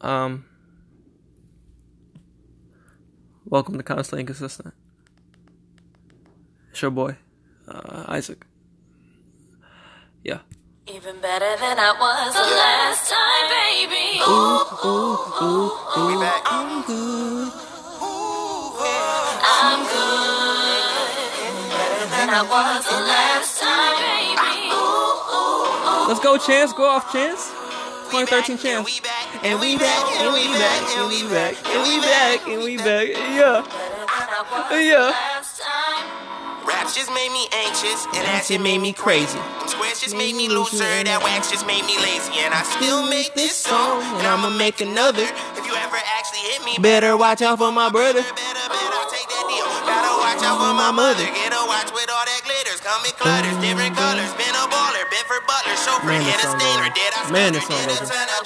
Um, welcome to Constantly Inconsistent. It's your boy, uh, Isaac. Yeah. Even better than I was the last time, baby. Ooh, ooh, ooh, ooh. We back. I'm good. I'm good. Better than I was the last time, baby. Let's go, Chance. Go off, Chance. 2013 Chance. And we back, and we back, and we back, and we back, and we back. Yeah. Yeah. Raps just made me anxious, and acid made me crazy. Them squares just made me looser, that wax just made me lazy. And I still make this song, and I'ma make another. If you ever actually hit me, Better watch out for my brother. better, better take that deal. Gotta watch out for my mother. Get a watch with all that glitters, come in clutters, different colors. Been a baller, been for butler, chauffeur, hit a stainer, did I Man, stutter, this song did a goes- ton of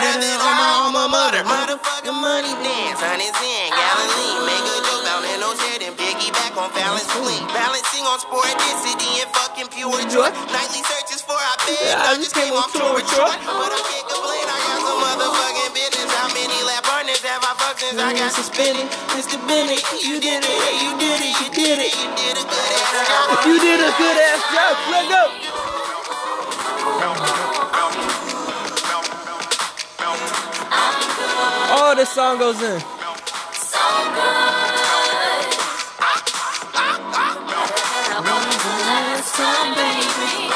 drugs and did better than all my alma mater. Motherfucking money dance, hundreds in, Galilee. Make a joke about Leno's head and piggyback on balance clean. Balancing on sporadicity and fucking pure joy. Nightly searches for our bed, Yeah, I I just just came came off off tour tour, with Troy. But I can't complain, I got some motherfucking business. How many lap partners have I fucked since I got suspended? Mr. Bennett, you did it, you did it, you did it, you did a good ass job. You did a good ass job. Let go. Oh, this song goes in. So good. I was the last time, baby.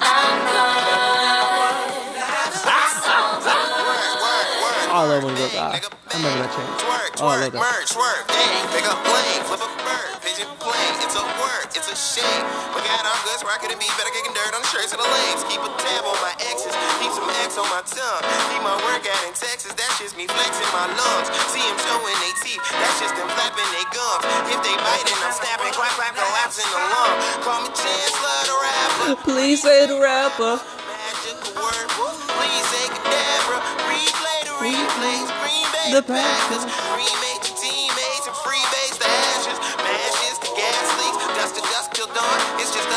I'm good. Oh, I love when he goes, ah. I remember that change. Twerk, Oh, I love that. swerve, dang, pick up plane, flip a bird, pigeon plane. It's a word, it's a shame. But God, I'm good, I could be better kicking dirt on the shirts and the legs. Keep a tab on my exes, keep some X on my tongue. Leave my work out in Texas, that's just me flexing my lungs. See them showing they teeth, that's just them flapping they gums. If they biting, I'm snapping, quack, quack, collapse in the lung. Call me Chancellor the rapper. Please say the rapper. Magical word, please say Cadabra. Replay the replays, Green Bay The Packers. Packers.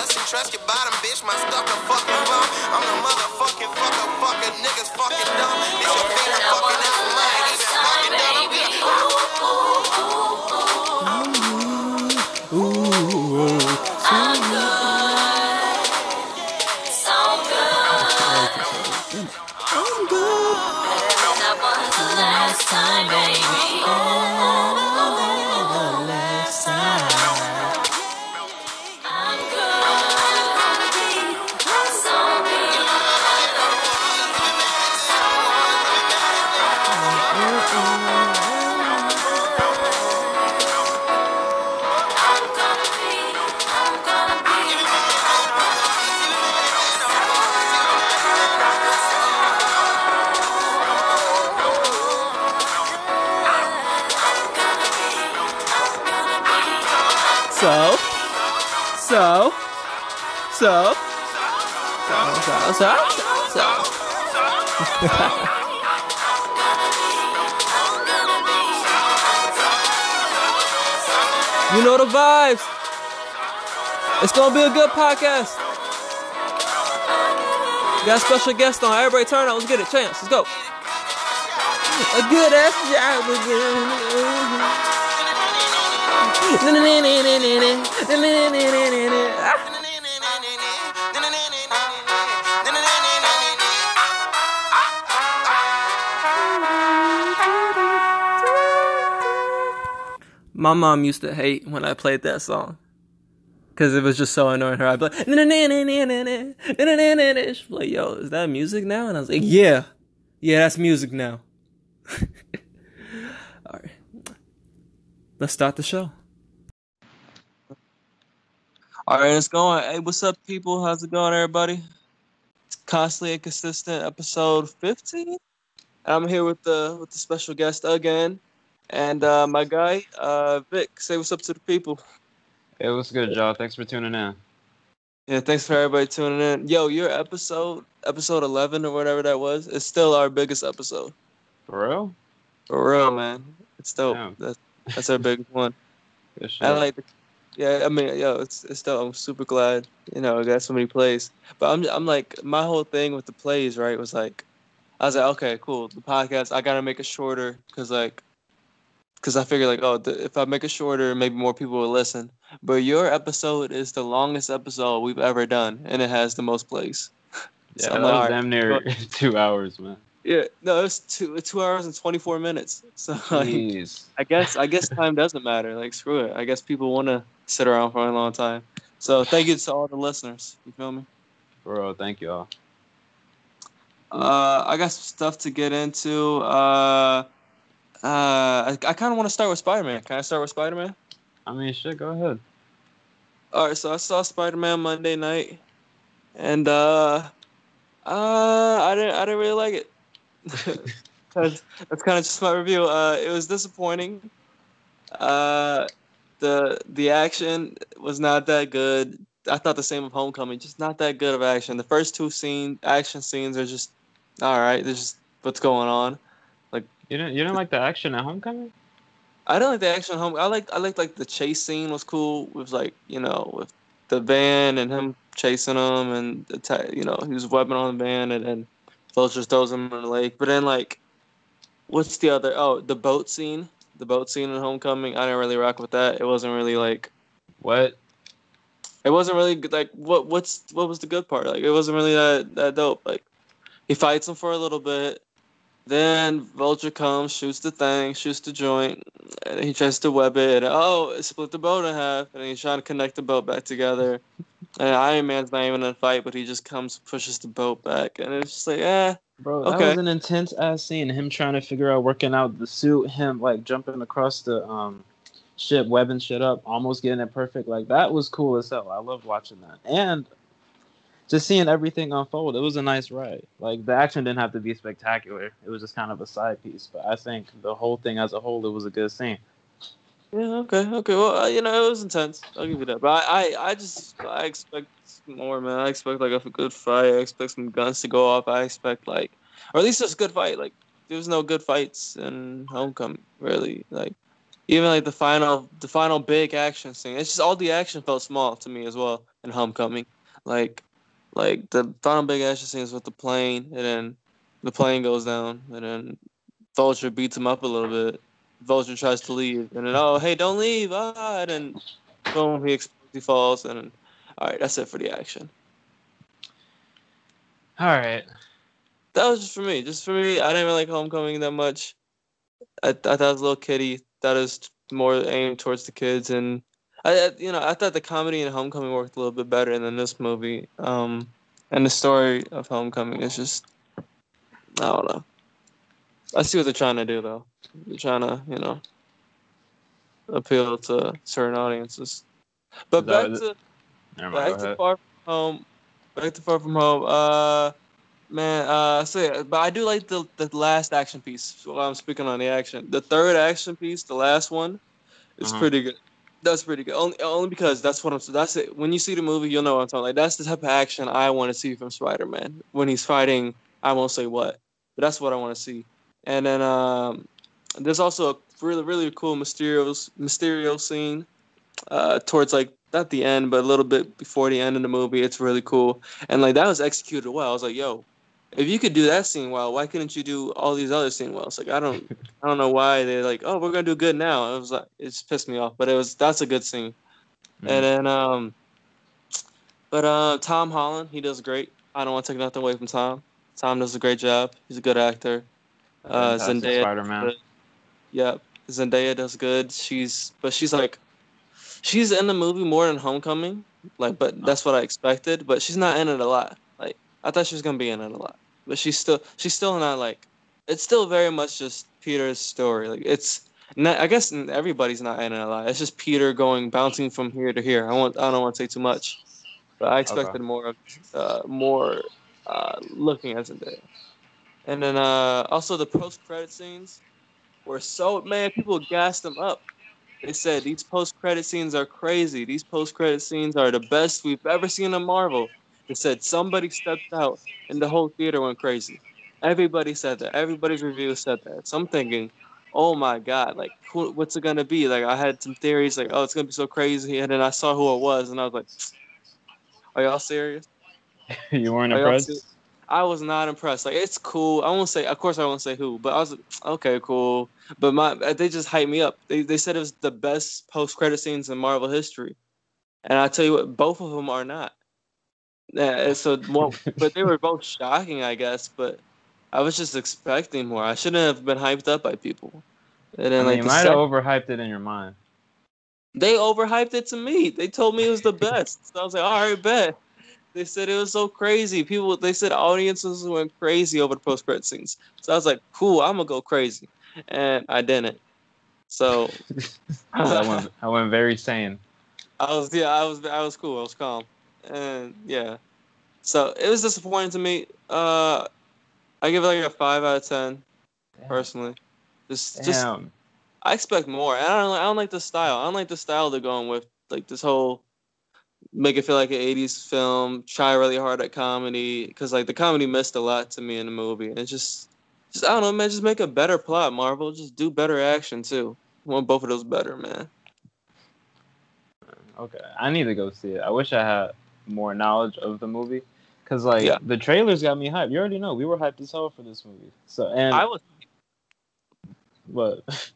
Us and trust your bottom, bitch. My stuff a fucking bomb. I'm the motherfucking fucker, fucker, niggas fucking dumb. It's your favorite fucking ass mine, even fucking dumb. I'm good. So, so, so, so, so, so, so. You know the vibes. It's gonna be a good podcast. Got a special guest on. Everybody turn on. Let's get it. Chance. Let's go. A good ass job again. My mom used to hate when I played that song. Cause it was just so annoying her. I'd be like, She'd be like, yo, is that music now? And I was like, yeah. Yeah, that's music now. Alright. Let's start the show. Alright, it's going. Hey, what's up, people? How's it going, everybody? It's Constantly Inconsistent, episode 15. I'm here with the with the special guest again. And uh, my guy, uh, Vic, say what's up to the people. Hey, what's good, y'all? Thanks for tuning in. Yeah, thanks for everybody tuning in. Yo, your episode, episode 11 or whatever that was, is still our biggest episode. For real? For real, man. It's dope. Damn. That's, that's our biggest one. I like the, Yeah, I mean, yo, it's it's dope. I'm super glad, you know, I got so many plays. But I'm I'm like my whole thing with the plays, right, was like, I was like, okay, cool. The podcast, I gotta make it shorter because like, because I figured like, oh, if I make it shorter, maybe more people will listen. But your episode is the longest episode we've ever done, and it has the most plays. Yeah, So that I'm was like, damn near two hours, man. Yeah, no, it's two two hours and twenty four minutes. So like, I guess I guess time doesn't matter. Like screw it. I guess people want to sit around for a long time. So thank you to all the listeners. You feel me? Bro, thank you all. Uh, I got some stuff to get into. Uh, uh, I, I kind of want to start with Spider Man. Can I start with Spider Man? I mean, shit, go ahead. All right, so I saw Spider Man Monday night, and uh, uh, I didn't I didn't really like it. that's that's kind of just my review. Uh, it was disappointing. Uh, the the action was not that good. I thought the same of Homecoming, just not that good of action. The first two scene action scenes are just all right. They're just what's going on. Like you didn't you didn't like the action at Homecoming? I don't like the action at home. I like I like like the chase scene was cool with like you know with the van and him chasing him and the you know he was weapon on the van and then Vulture throws him in the lake. But then like, what's the other? Oh, the boat scene. The boat scene in Homecoming. I didn't really rock with that. It wasn't really like What? it wasn't really good- like what what's what was the good part? Like it wasn't really that that dope. Like he fights him for a little bit. Then Vulture comes, shoots the thing, shoots the joint, and he tries to web it. And, oh, it split the boat in half, and he's trying to connect the boat back together. And Iron Man's not even in a fight, but he just comes, pushes the boat back, and it's just like, eh. Bro, that Okay. was an intense ass scene. Him trying to figure out working out the suit, him like jumping across the um ship, webbing shit up, almost getting it perfect. Like that was cool as hell. I loved watching that. And just seeing everything unfold, it was a nice ride. Like the action didn't have to be spectacular. It was just kind of a side piece. But I think the whole thing as a whole, it was a good scene. Yeah, okay, okay. Well, uh, you know, it was intense. I'll give you that. But I, I, I just, I expect more, man. I expect like a good fight. I expect some guns to go off. I expect like, or at least just a good fight. Like there was no good fights in Homecoming, really. Like even like the final, the final big action scene. It's just all the action felt small to me as well in Homecoming. Like, like the final big action scene is with the plane, and then the plane goes down, and then Vulture beats him up a little bit. Vulture tries to leave, and then oh hey don't leave ah, and then boom he explodes, he falls, and then, all right that's it for the action. All right. That was just for me, just for me. I didn't really like Homecoming that much. I, I thought it was a little kiddie. That is more aimed towards the kids, and I I- you know I thought the comedy in Homecoming worked a little bit better than this movie. Um, and the story of Homecoming is just I don't know. I see what they're trying to do though. They're trying to you know appeal to certain audiences. But Is back to Never mind. back to ahead. far from home. Back to far from home. Uh, man. Uh, so yeah, but I do like the the last action piece. While I'm speaking on the action, the third action piece, the last one, is Uh-huh. pretty good. That's pretty good. Only only because that's what I'm. That's it. When you see the movie, you'll know what I'm talking. Like that's the type of action I want to see from Spider-Man when he's fighting. I won't say what, but that's what I want to see. And then um, there's also a really really cool Mysterio Mysterio scene uh, towards like not the end, but a little bit before the end of the movie. It's really cool, and like that was executed well. I was like, yo, if you could do that scene well, why couldn't you do all these other scene well? It's like I don't, I don't know why they're like, oh, we're gonna do good now. It was like it just pissed me off, but it was that's a good scene. Mhm. And then um, but uh, Tom Holland, he does great. I don't want to take nothing away from Tom. Tom does a great job. He's a good actor. Uh, Fantastic Zendaya, Spider-Man. Yep, Zendaya does good. She's but she's like she's in the movie more than Homecoming. Like, but that's what I expected. But she's not in it a lot. Like I thought she was gonna be in it a lot, but she's still she's still not like it's still very much just Peter's story. Like it's not, I guess everybody's not in it a lot. It's just Peter going bouncing from here to here. I want I don't want to say too much, but I expected more of uh, more uh, looking at Zendaya. And then uh, also the post credit scenes were so man people gassed them up. They said these post credit scenes are crazy. These post credit scenes are the best we've ever seen in Marvel. They said somebody stepped out and the whole theater went crazy. Everybody said that. Everybody's review said that. So I'm thinking, oh my god, like who, what's it gonna be? Like I had some theories, like oh it's gonna be so crazy, and then I saw who it was, and I was like, are y'all serious? you weren't impressed. I was not impressed. Like it's cool. I won't say, of course, I won't say who, but I was like, okay, cool. But my uh, they just hyped me up. They they said it was the best post credit scenes in Marvel history, and I tell you what, both of them are not. Yeah, so one, but they were both shocking, I guess. But I was just expecting more. I shouldn't have been hyped up by people. And I then mean, like you the might have overhyped it in your mind. they overhyped it to me. They told me it was the best. so I was like, all right, bet. They said it was so crazy. People, they said audiences went crazy over the post credit scenes. So I was like, cool, I'm gonna go crazy, and I didn't. So I went, I went very sane. I was, yeah, I was, I was cool. I was calm, and yeah. So it was disappointing to me. Uh, I give it like a five out of ten personally. Just, just I expect more. And I don't, I don't like the style. I don't like the style they're going with. Like this whole make it feel like an '80s film. Try really hard at comedy because like the comedy missed a lot to me in the movie. And it's just, just I don't know, man. Just make a better plot, Marvel. Just do better action too. I want both of those better, man. Okay, I need to go see it. I wish I had more knowledge of the movie, cause like Yeah. the trailers got me hyped. You already know we were hyped as hell for this movie. So and I was but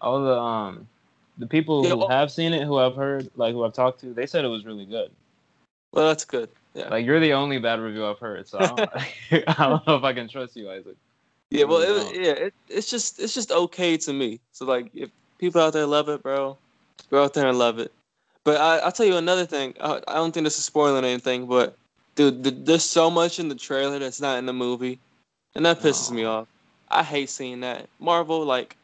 all the um the people who have seen it, who I've heard, like who I've talked to, they said it was really good. well. That's good. Yeah. Like you're the only bad review I've heard, so I don't, I don't know if I can trust you, Isaac. Yeah, well, it, yeah, it, it's just it's just okay to me. So like, if people out there love it, bro, go out there and love it. But I I'll tell you another thing. I, I don't think this is spoiling anything, but dude, th- there's so much in the trailer that's not in the movie, and that pisses me off. I hate seeing that. Marvel, like,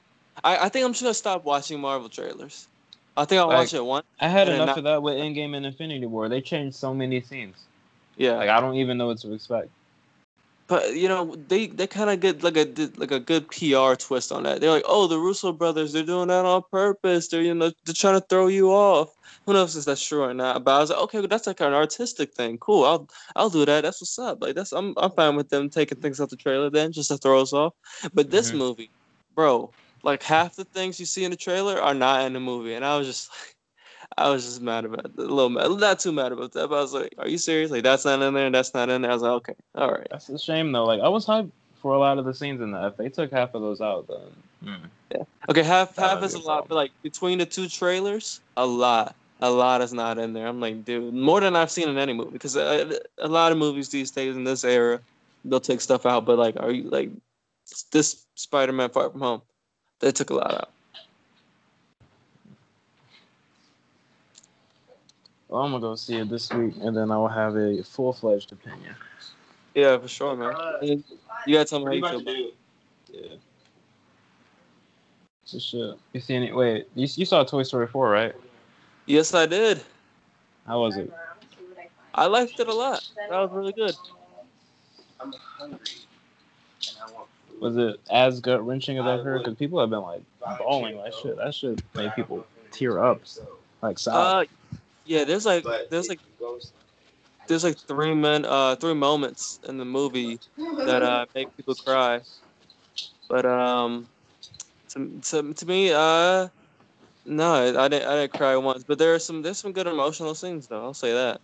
I, I think I'm just gonna stop watching Marvel trailers. I think I'll Like- watch it once. I had enough not- of that with Endgame and Infinity War. They changed so many scenes. Yeah, Like I don't even know what to expect. But you know, they they kind of get like a like a good PR twist on that. They're like, oh, the Russo brothers, they're doing that on purpose. They're you know they're trying to throw you off. Who knows if that's true or not? But I was like, okay, well, that's like an artistic thing. Cool, I'll I'll do that. That's what's up. Like that's I'm I'm fine with them taking things out the trailer then just to throw us off. But this Mhm. movie, bro, like half the things you see in the trailer are not in the movie, and I was just. like, I was just mad about it. A little mad. Not too mad about that, but I was like, are you serious? Like, that's not in there and that's not in there. I was like, okay, all right. That's a shame though. Like I was hyped for a lot of the scenes in that. If they took half of those out, then mm. Okay, half That half is a lot, but like between the two trailers, a lot, a lot is not in there. I'm like, dude, more than I've seen in any movie. Because a, a lot of movies these days in this era, they'll take stuff out. But like, are you like this Spider-Man Far From Home? They took a lot out. well, I'm gonna go see it this week, and then I will have a full fledged opinion. Yeah, for sure, man. And You gotta tell me how you feel. About it. Yeah. So shit. You see any? Wait, you, you saw Toy Story 4, right? Yes, I did. How was it? I liked it a lot. That was really good. I'm hungry. And I want food. Was it as gut wrenching as I've heard? Because people have been like bawling like shit. That shit made people tear up, like sob. Uh, yeah, there's like there's like there's like three men uh three moments in the movie that uh make people cry. But um to to, to me uh no, I didn't I didn't cry once, but there are some there's some good emotional scenes though. I'll say that.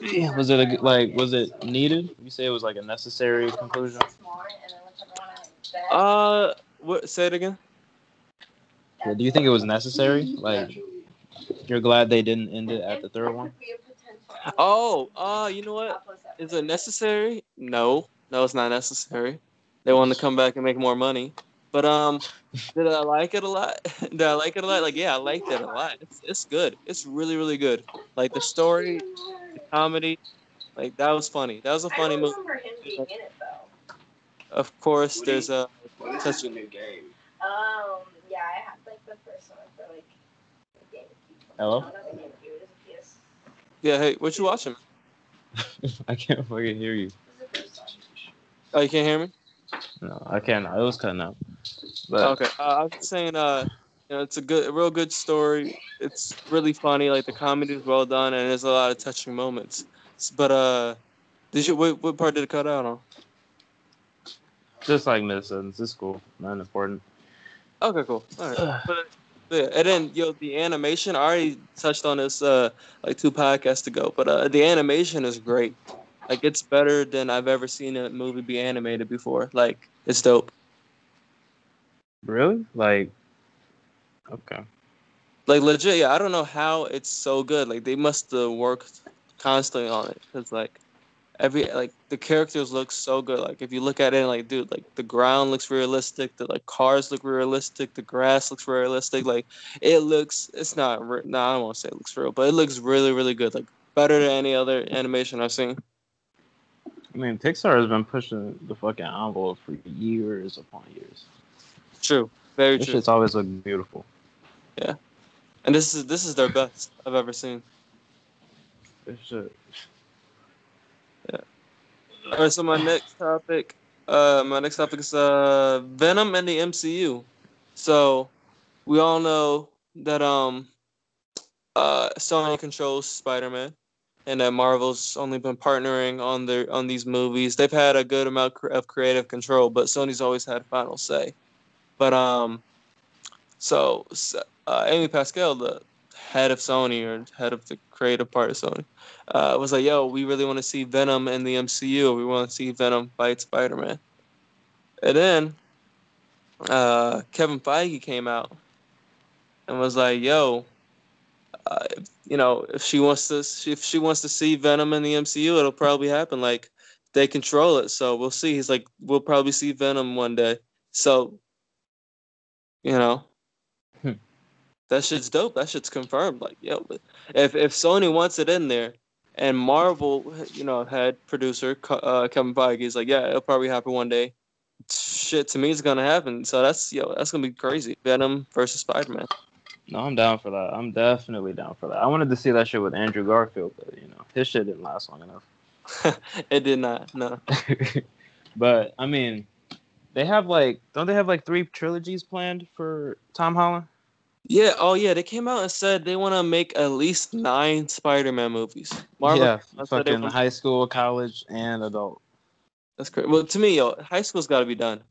Yeah, was it a, like was it needed? You say it was like a necessary conclusion. Uh what say it again? Yeah, do you think it was necessary? Like you're glad they didn't end it at the third one? Oh, uh you know what? Is it necessary? No. No, it's not necessary. They want to come back and make more money. But um did I like it a lot? did I like it a lot? Like yeah, I liked it a lot. It's it's good. It's really, really good. Like the story, the comedy, like that was funny. That was a funny movie. remember him being in it though. Of course, there's a When is Touch a new game? Um, yeah, I had like the first one for like the GameCube. Hello? No, not the GameCube. It was a PS. yeah. Hey, what you watching? I can't fucking hear you. It was the first one. Oh, you can't hear me? No, I can't. I was cutting out. But Okay. Uh, I was just saying, uh, you know, it's a good, a real good story. It's really funny. Like the comedy is well done, and there's a lot of touching moments. But uh, did you what, what part did it cut out on? Just like Miss Sentence. It's cool. Not important. Okay, cool. All right. But, yeah, and then yo, the animation. I already touched on this uh like two podcasts ago, but uh, the animation is great. Like it's better than I've ever seen a movie be animated before. Like it's dope. Really? Like, okay. Like legit, yeah. I don't know how it's so good. Like they must have worked constantly on it because like every like the characters look so good. Like if you look at it, like dude, like the ground looks realistic. The like cars look realistic. The grass looks realistic. Like it looks. It's not. re- No, I don't want to say it looks real, but it looks really, really good. Like better than any other animation I've seen. I mean, Pixar has been pushing the fucking envelope for years upon years. True. Very This true. It's always looked beautiful. Yeah. And this is this is their best I've ever seen. This shit. Yeah. All right, so my next topic, uh, my next topic is uh, Venom and the MCU. So, we all know that um, uh, Sony controls Spider-Man, and that Marvel's only been partnering on their on these movies. They've had a good amount of creative control, but Sony's always had final say. But um, so uh, Amy Pascal, the head of Sony or head of the creative part of Sony, uh, was like, "Yo, we really want to see Venom in the MCU. We want to see Venom fight Spider Man." And then uh, Kevin Feige came out and was like, "Yo, uh, you know, if she wants to, if she wants to see Venom in the MCU, it'll probably happen. Like they control it, so we'll see." He's like, "We'll probably see Venom one day." So, you know. Hmm. That shit's dope. That shit's confirmed. Like, yo, if if Sony wants it in there, and Marvel, you know, had producer uh, Kevin Feige, he's like, yeah, it'll probably happen one day. Shit, to me, it's gonna happen. So that's yo, that's gonna be crazy. Venom versus Spider Man. No, I'm down for that. I'm definitely down for that. I wanted to see that shit with Andrew Garfield, but you know, his shit didn't last long enough. it did not. No. but I mean, they have like, don't they have like three trilogies planned for Tom Holland? Yeah. Oh yeah, they came out and said they want to make at least nine Spider Man movies. Marvel. yeah, fucking high school, college, and adult. That's great. Well, to me, yo, high school's got to be done.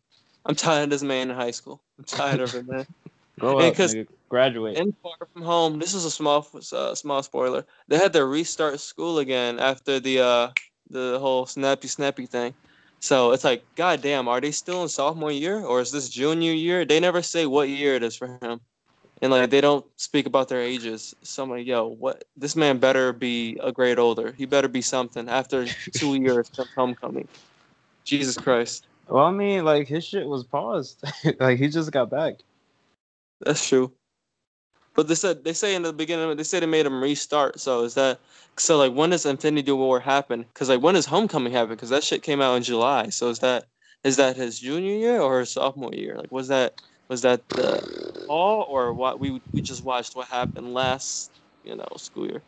I'm tired of this man in high school. I'm tired of it, man. Grow Yeah, up, nigga. graduate. In Far From Home, this is a small uh, small spoiler. They had to restart school again after the uh, the whole snappy snappy thing. So it's like, goddamn, are they still in sophomore year or is this junior year? They never say what year it is for him, and like they don't speak about their ages. So I'm like, yo, what? This man better be a grade older. He better be something after two years since homecoming. Jesus Christ, well, I mean, like his shit was paused. like he just got back. that's true. But they said they say in the beginning they said they made him restart. So is that so? Like when does Infinity War happen? Because like when does Homecoming happen? Because that shit came out in July. So is that is that his junior year or his sophomore year? Like was that was that the fall or what? We we just watched what happened last you know school year.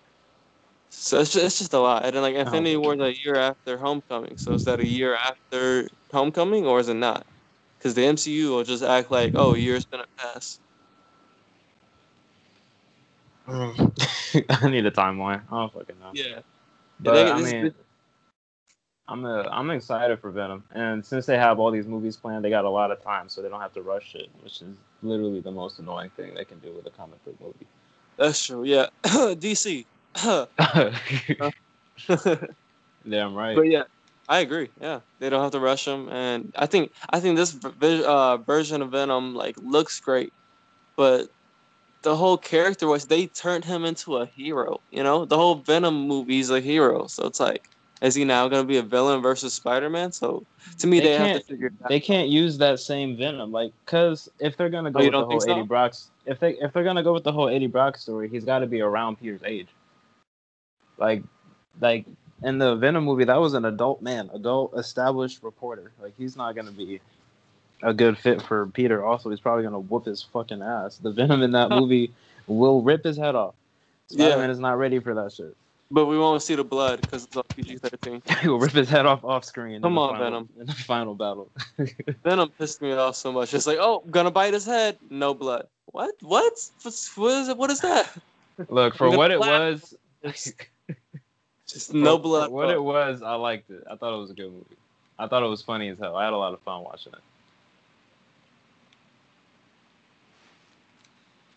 So it's just, it's just a lot. And then like oh, Infinity War is a year after Homecoming. So is that a year after Homecoming or is it not? Because the MCU will just act like oh a year's gonna pass. I need a timeline. I don't fucking know. Yeah. But they- I this- mean, I'm a, I'm excited for Venom, and since they have all these movies planned, they got a lot of time, so they don't have to rush it, which is literally the most annoying thing they can do with a comic book movie. That's true. Yeah, DC. Damn right. But yeah, I agree. Yeah, they don't have to rush them, and I think I think this uh, version of Venom like looks great, but the whole character was they turned him into a hero. You know, the whole Venom movie's a hero, so it's like, is he now gonna be a villain versus Spider-Man? So to me, They they, have can't- to figure it out. They can't use that same Venom, like, cause if they're gonna go Oh, with the whole so? Eddie Brock's, if they if they're gonna go with the whole Eddie Brock story, he's got to be around Peter's age. Like, like in the Venom movie, that was an adult man, adult established reporter. Like, he's not gonna be a good fit for Peter. Also, he's probably gonna whoop his fucking ass. The Venom in that movie will rip his head off. Spider-Man is not ready for that shit. but we won't see the blood because it's on PG-13. He will rip his head off off screen. Come on, final- Venom. In the final battle. Venom pissed me off so much. It's like, oh, gonna bite his head, no blood. What? What? What's- What is? What is that? Look for what it was. Just no blood. for what it was, I liked it. I thought it was a good movie. I thought it was funny as hell. I had a lot of fun watching it.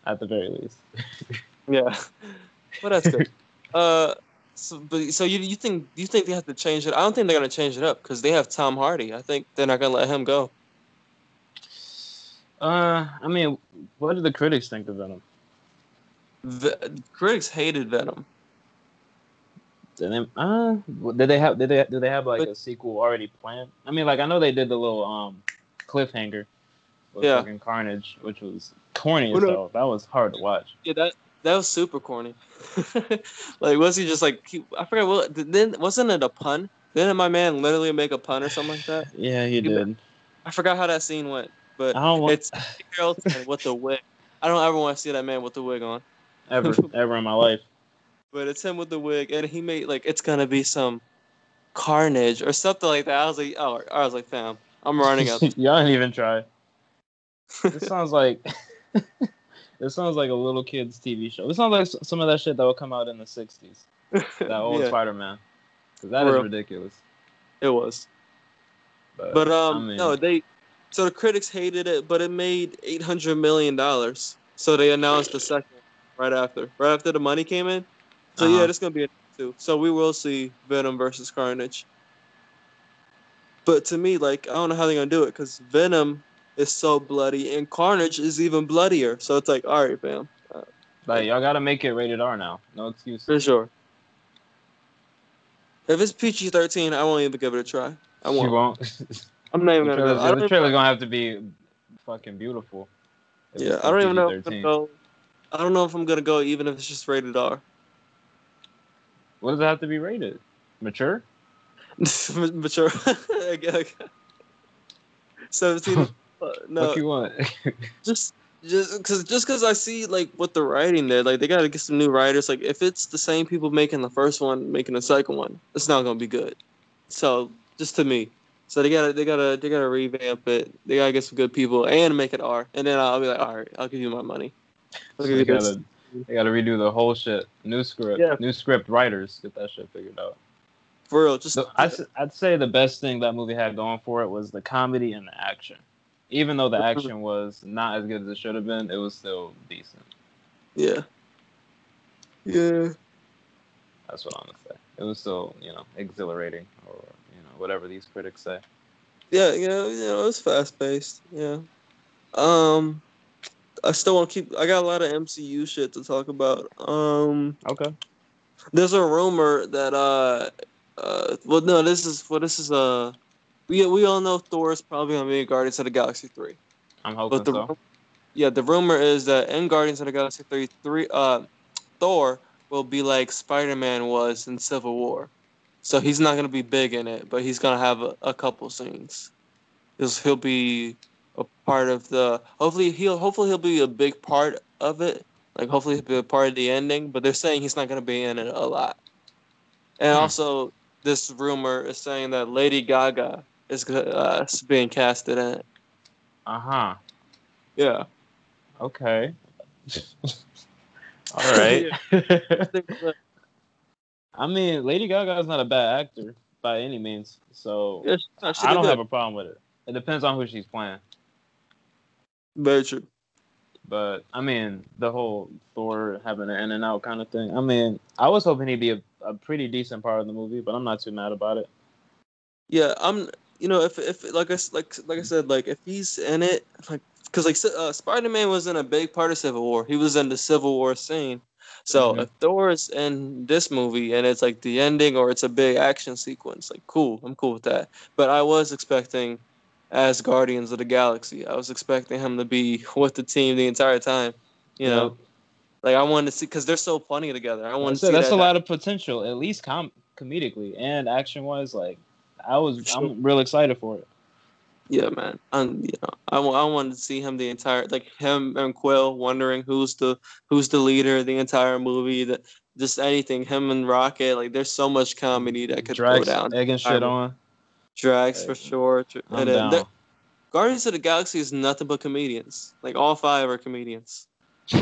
At the very least. Yeah, well that's good. uh, so but so you you think you think they have to change it? I don't think they're gonna change it up because they have Tom Hardy. I think they're not gonna let him go. Uh, I mean, what did the critics think of Venom? The critics hated Venom. Did they, uh, did they have did they did they have like But- a sequel already planned? I mean, like I know they did the little um cliffhanger with Yeah. Carnage, which was corny as hell. That was hard to watch. Yeah, that that was super corny. like, was he just like? He, I forgot what. Then wasn't it a pun? Didn't my man literally make a pun or something like that? Yeah, he bet. did. I forgot how that scene went, but I don't want it's Harrelson with the wig. I don't ever want to see that man with the wig on, ever ever in my life. but it's him with the wig, and he made like it's gonna be some carnage or something like that. I was like, oh, I was like, fam, I'm running up. Y'all didn't even try. This sounds like this sounds like a little kid's TV show. It sounds like some of that shit that would come out in the '60s. That old yeah, Spider Man. That is ridiculous. it was. But, But um, I mean, no, they. So the critics hated it, but it made eight hundred million dollars. So they announced the second right after, right after the money came in. So yeah, Uh-huh. it's gonna be a two. So we will see Venom versus Carnage. But to me, like I don't know how they're gonna do it because Venom is so bloody and Carnage is even bloodier. So it's like, all right, fam, like y'all gotta make it rated R now. No excuse. for sure. If it's PG thirteen, I won't even give it a try. I won't. won't. I'm not even the gonna. trailer's, Go. The trailer's gonna have to be fucking beautiful. Yeah, I don't even know if I'm gonna go. I don't know if I'm gonna go even if it's just rated R. What does it have to be rated? Mature? Mature. Okay, okay. Seventeen. Uh, no, What you want? just just because just because I see like what the writing there, like they gotta get some new writers. Like if it's the same people making the first one, making the second one, it's not gonna be good. So just to me, so they gotta they gotta they gotta revamp it. They gotta get some good people and make it R, and then I'll be like, all right, I'll give you my money. I'll So you they, gotta, they gotta redo the whole shit. New script. Yeah. New script writers get that shit figured out. For real, just So I, would say the best thing that movie had going for it was the comedy and the action. Even though the action was not as good as it should have been, it was still decent. yeah, yeah. That's what I'm gonna say. It was still, you know, exhilarating or you know whatever these critics say. Yeah, you know, you know, it's fast paced. Yeah. Um, I still want to keep. I got a lot of MCU shit to talk about. Um, Okay. there's a rumor that uh, uh, well, no, this is well, this is uh, we we all know Thor is probably gonna be in Guardians of the Galaxy three. I'm hoping But the so. yeah, the rumor is that in Guardians of the Galaxy three, three uh, Thor will be like Spider Man was in Civil War. So he's not gonna be big in it, but he's gonna have a, a couple scenes. He'll, he'll be a part of the. Hopefully he'll hopefully he'll be a big part of it. Like hopefully he'll be a part of the ending. But they're saying he's not gonna be in it a lot. And Hmm. also, this rumor is saying that Lady Gaga is uh, being casted in it. Uh huh. Yeah. Okay. All right. I mean, Lady Gaga is not a bad actor by any means, so Yeah, she- no, she I don't good. have a problem with it. It depends on who she's playing. Very true. But I mean, the whole Thor having an in and out kind of thing. I mean, I was hoping he'd be a, a pretty decent part of the movie, but I'm not too mad about it. Yeah, I'm. You know, if if like I like like I said, like if he's in it, like because like uh, Spider Man was in a big part of Civil War. He was in the Civil War scene. So Mhm. if Thor is in this movie and it's like the ending or it's a big action sequence, like cool, I'm cool with that. But I was expecting, as Guardians of the Galaxy, I was expecting him to be with the team the entire time. You know, like I wanted to see because they're so funny together. I want to see that's that a lot of potential, at least com- comedically and action wise. Like, I was, I'm real excited for it. Yeah, man. Um, you know, I, I wanted to see him the entire like him and Quill wondering who's the who's the leader of the entire movie. That just anything. Him and Rocket. Like, there's so much comedy that could Drax go down. egging shit I'm- on. Drax for sure. I'm and down. Guardians of the Galaxy is nothing but comedians. Like all five are comedians.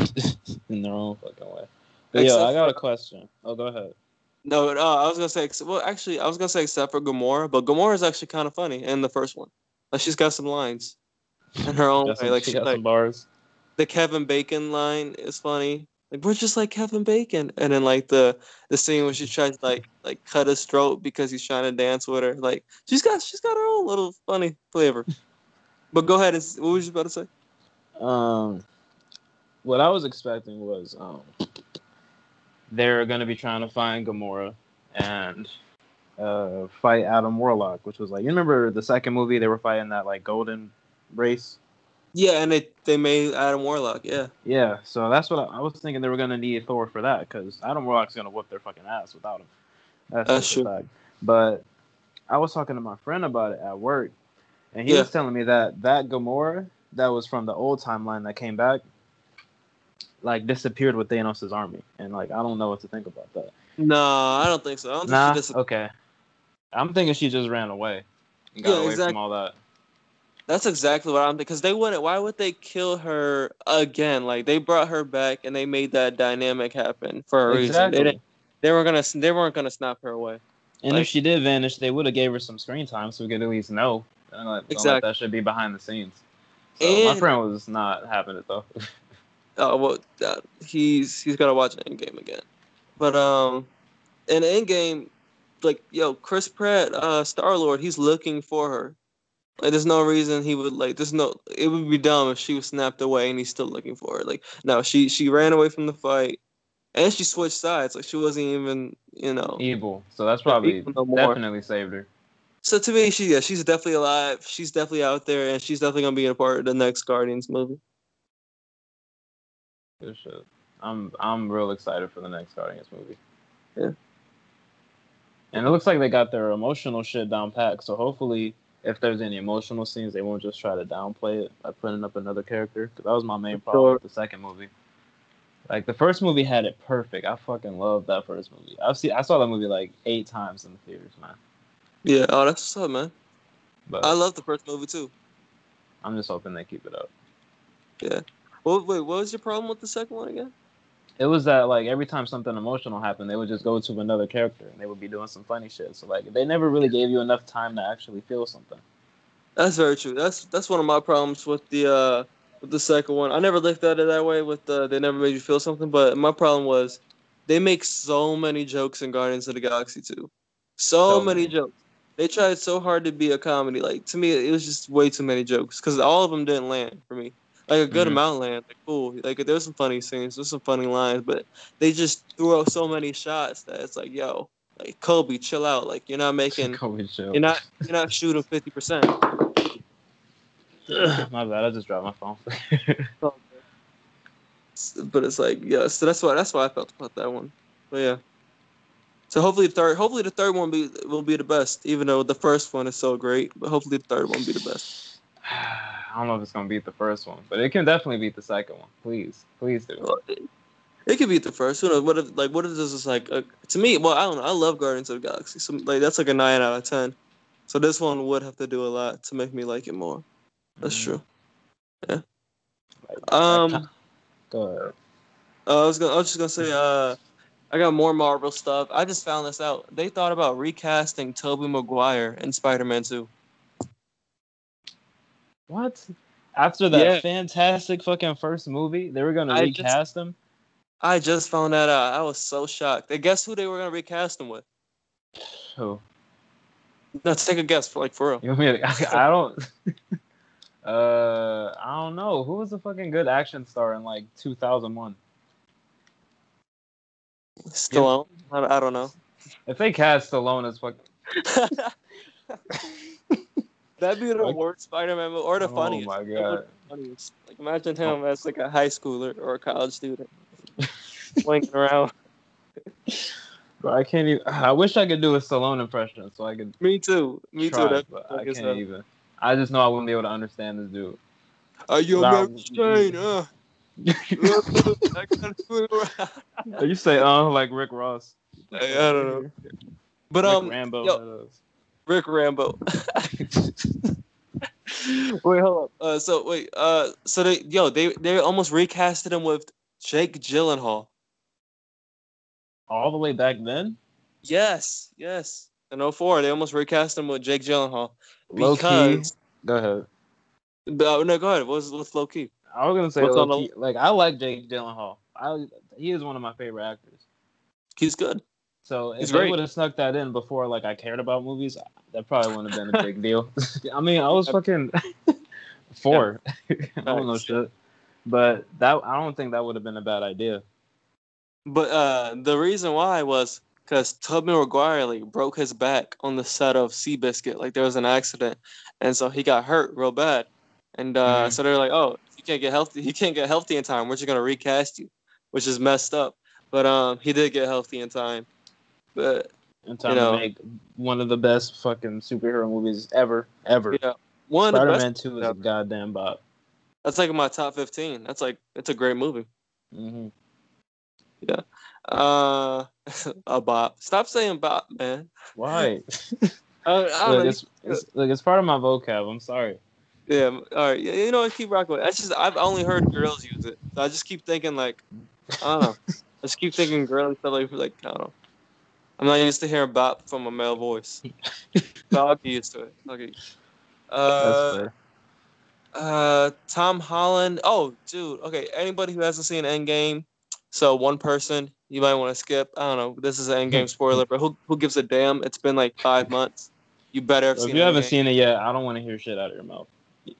in their own fucking way. But yo, I got a question. Oh, go ahead. No, no, I was gonna say. Well, actually, I was gonna say except for Gamora, but Gamora is actually kind of funny in the first one. Like she's got some lines in her own way. Like she she, got like some bars. the Kevin Bacon line is funny. Like we're just like Kevin Bacon, and then like the the scene where she tries to like like cut his throat because he's trying to dance with her. Like she's got she's got her own little funny flavor. but go ahead and what was you about to say? Um, what I was expecting was um, they're gonna be trying to find Gamora and uh, fight Adam Warlock, which was like you remember the second movie they were fighting that like golden race. Yeah, and they they made Adam Warlock. Yeah, Yeah, so that's what I, I was thinking they were gonna need Thor for that because Adam Warlock's gonna whoop their fucking ass without him. That's, true. fact. But I was talking to my friend about it at work, and he Yeah. was telling me that that Gamora that was from the old timeline that came back, like disappeared with Thanos' army, and like I don't know what to think about that. no, I don't think so. I don't think Nah, dis- okay. I'm thinking she just ran away and got Yeah, away exact- from all that. That's exactly what I'm because they wouldn't. Why would they kill her again? Like they brought her back and they made that dynamic happen for a reason. Exactly. They, didn't, they were gonna they weren't gonna snap her away. And Like- if she did vanish, they would have gave her some screen time so we could at least know. And like, Exactly. exactly. That should be behind the scenes. So my friend was not having it though. Oh well, uh, he's he's gotta watch Endgame again. But um, in Endgame, like yo, Chris Pratt, uh, Star Lord, he's looking for her. Like, there's no reason he would like. There's no. It would be dumb if she was snapped away and he's still looking for her. Like, no, she she ran away from the fight, and she switched sides. Like, she wasn't even, you know. Evil. So that's probably no definitely saved her. So to me, she yeah, she's definitely alive. She's definitely out there, and she's definitely gonna be a part of the next Guardians movie. Good shit. I'm I'm real excited for the next Guardians movie. Yeah. And it looks like they got their emotional shit down pat. So hopefully, if there's any emotional scenes, they won't just try to downplay it by putting up another character. 'Cause that was my main problem Sure. with the second movie. Like the first movie had it perfect. I fucking love that first movie. I've seen I saw that movie like eight times in the theaters, man. Yeah. Oh, that's what's up, man. But I love the first movie too. I'm just hoping they keep it up. Well, wait, what was your problem with the second one again? It was that like every time something emotional happened, they would just go to another character and they would be doing some funny shit. So like they never really gave you enough time to actually feel something. That's very true. That's that's one of my problems with the uh with the second one. I never looked at it that way. With the they never made you feel something, but my problem was they make so many jokes in Guardians of the Galaxy too. So, So many many. jokes. They tried so hard to be a comedy. Like to me, it was just way too many jokes because all of them didn't land for me. Like a good Mhm. amount land. Like cool. Like there's some funny scenes. There's some funny lines, but they just threw out so many shots that it's like, yo, like Kobe, chill out. Like you're not making. Kobe chill. You're not. You're not shooting fifty percent. my bad. I just dropped my phone. but it's like yeah so that's why that's why i felt about that one but yeah so hopefully the third hopefully the third one be will be the best even though the first one is so great but hopefully the third one will be the best I don't know if it's gonna beat the first one, but it can definitely beat the second one. Please, please do. Well, it, it could beat the first who knows what if like what if this is like a, to me well i don't know i love guardians of the galaxy so like that's like a 9 out of 10 so this one would have to do a lot to make me like it more that's Mhm. true Like, um go ahead. Uh, I was gonna, I was just gonna say, uh, I got more Marvel stuff. I just found this out. They thought about recasting Tobey Maguire in Spider-Man 2. What? After that Yeah. fantastic fucking first movie, they were gonna I just- recast him. I just found that out. I was so shocked. And guess who they were gonna recast him with? Who? No, take a guess for like for real. You want me? To, I, I don't. uh, I don't know. Who was a fucking good action star in like 2001? Stallone. I, I don't know. If they cast Stallone as fuck, That'd be the Like- worst Spider-Man movie, or the funniest. oh funniest. my god, funniest. Like imagine him as like a high schooler or a college student, swinging around. Bro, I can't even. I wish I could do a Stallone impression so I could Me too. Me try, too. But I can't even. I just know I wouldn't be able to understand this dude. Are you Nah. Mary Jane? Uh. I gotta swing around. you say uh like Rick Ross. I, I don't know. But Rick um, Rambo. yo-. Rick Rambo. wait, hold up. Uh, so wait, uh, so they yo they they almost recasted him with Jake Gyllenhaal. All the way back then. Yes, yes. In 04, they almost recast him with Jake Gyllenhaal. Low key. Because, Go ahead. but, uh, no, go ahead. What's, what's low key? I was gonna say What's low key. Like I like Jake Gyllenhaal. I he is one of my favorite actors. He's good. So if He's they would have snuck that in before like I cared about movies, that probably wouldn't have been a big deal. I mean, I was fucking four. I don't know shit. But that I don't think that would have been a bad idea. But uh, the reason why was because Tobey Maguire like, broke his back on the set of Seabiscuit. Like there was an accident, and so he got hurt real bad. And uh, Mhm. so they're like, "Oh, you can't get healthy. You can't get healthy in time. We're just gonna recast you," which is messed up. But um, he did get healthy in time. But In time know. to make one of the best fucking superhero movies ever, ever. yeah, one of the Spider-Man Two is a goddamn bop. That's like my top fifteen. That's like it's a great movie. hmm Uh, a bop. Stop saying bop, man. Why? I, I look, it's, it's, look, it's part of my vocab. I'm sorry. Yeah, all right. Yeah, you know, what, keep rocking with. That's just I've only heard girls use it. So I just keep thinking like, I don't know. I just keep thinking girly stuff like like I don't know. I'm not used to hearing bop from a male voice. so I'll get used to it. Okay. Uh, uh, Tom Holland. Oh, dude. Okay. Anybody who hasn't seen Endgame, so one person you might want to skip. I don't know. This is an Endgame spoiler, but who who gives a damn? It's been like five months. You better have So if you haven't Endgame. seen it yet, I don't want to hear shit out of your mouth.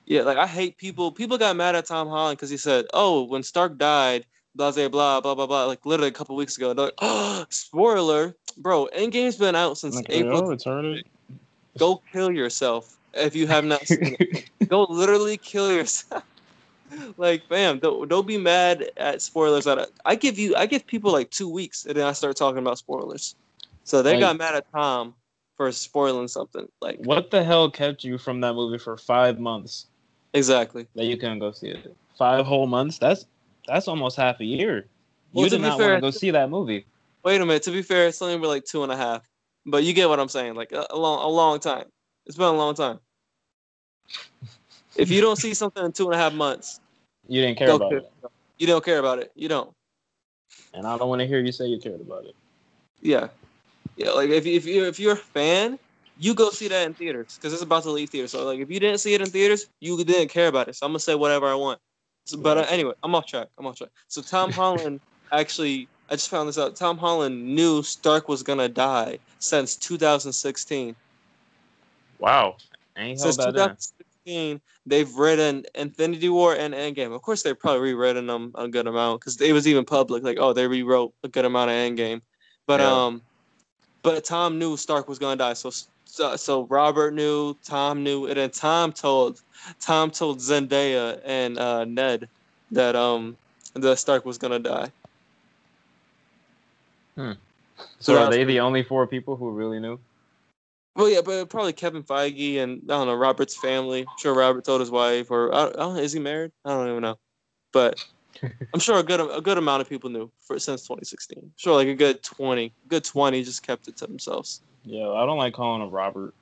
Yeah, like I hate people. People got mad at Tom Holland because he said, "Oh, when Stark died, blah blah blah blah blah blah." Like literally a couple weeks ago. They're like, "Oh, spoiler, bro! Endgame's been out since Like, April. oh, retarded. Go kill yourself if you have not seen it. Go literally kill yourself." like, fam, don't, don't be mad at spoilers. At I give you, I give people like two weeks, and then I start talking about spoilers. So they Like- got mad at Tom for spoiling something. Like, what the hell kept you from that movie for five months exactly. that you couldn't go see it? Five whole months? That's that's almost half a year. Well, you did not fair- want to go see that movie. Wait a minute. To be fair, it's only been like two and a half. But you get what I'm saying. Like a, a long, a long time. It's been a long time. If you don't see something in two and a half months, You didn't care about care. it, you don't care about it. You don't. and I don't want to hear you say you cared about it. Yeah, yeah. Like if if you if you're a fan, you go see that in theaters because it's about to leave theaters. So like if you didn't see it in theaters, you didn't care about it. So I'm gonna say whatever I want. So, but uh, anyway, I'm off track. I'm off track. So Tom Holland actually, I just found this out. Tom Holland knew Stark was gonna die since 2016. Wow, Since that in. 2016, they've written Infinity War and Endgame. Of course, they've probably rewritten them a good amount because it was even public. Like, oh, they rewrote a good amount of Endgame. But Yeah. um, but Tom knew Stark was gonna die. So so, so Robert knew, Tom knew, and then Tom told Tom told Zendaya and uh, Ned that um that Stark was gonna die. Hmm. So that are they the only four people who really knew? Well, yeah, but probably Kevin Feige and I don't know Robert's family. I'm sure Robert told his wife, or I don't, I don't is he married? I don't even know, but I'm sure a good a good amount of people knew for since 2016. Sure, like a good 20, good 20 just kept it to themselves. Yeah, I don't like calling him Robert.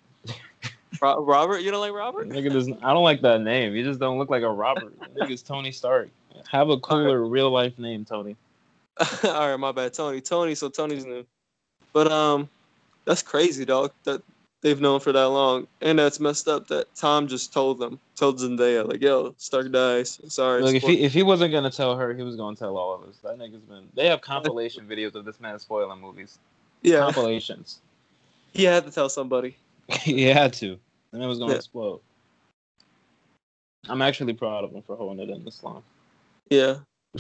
Robert, you don't like Robert? Nigga doesn't. I don't like that name. You just don't look like a Robert. Nigga's Tony Stark. Have a cooler real life name, Tony. All right, my bad, Tony. Tony, so Tony's new, but um, that's crazy, dog. That they've known for that long, and that's messed up. That Tom just told them, told Zendaya, like, "Yo, Stark dies." Sorry. Look, if he if he wasn't gonna tell her, he was gonna tell all of us. That nigga's been. They have compilation videos of this man spoiling movies. yeah, Compilations. he had to tell somebody. he had to. And it was gonna Yeah. explode. I'm actually proud of him for holding it in this long. Yeah.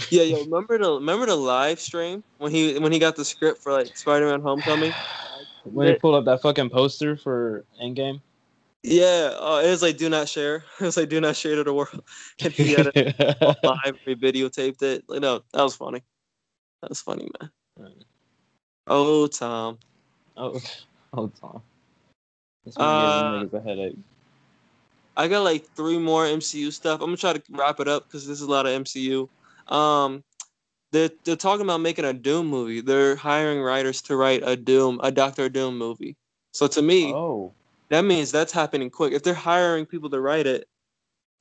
Yeah, yo, remember the remember the live stream when he when he got the script for like Spider-Man Homecoming? When he pulled up that fucking poster for Endgame. Yeah, uh, it was like do not share. It was like do not share to the world. And he had it live, he videotaped it. Like, no, that was funny. That was funny, man. Right. Oh, Tom. oh, oh, Tom. This Uh, man gives niggas a headache. I got like three more MCU stuff. I'm gonna try to wrap it up because this is a lot of MCU. Um, they're they're talking about making a Doom movie. They're hiring writers to write a Doom, a Doctor Doom movie. So to me, Oh, that means that's happening quick. If they're hiring people to write it,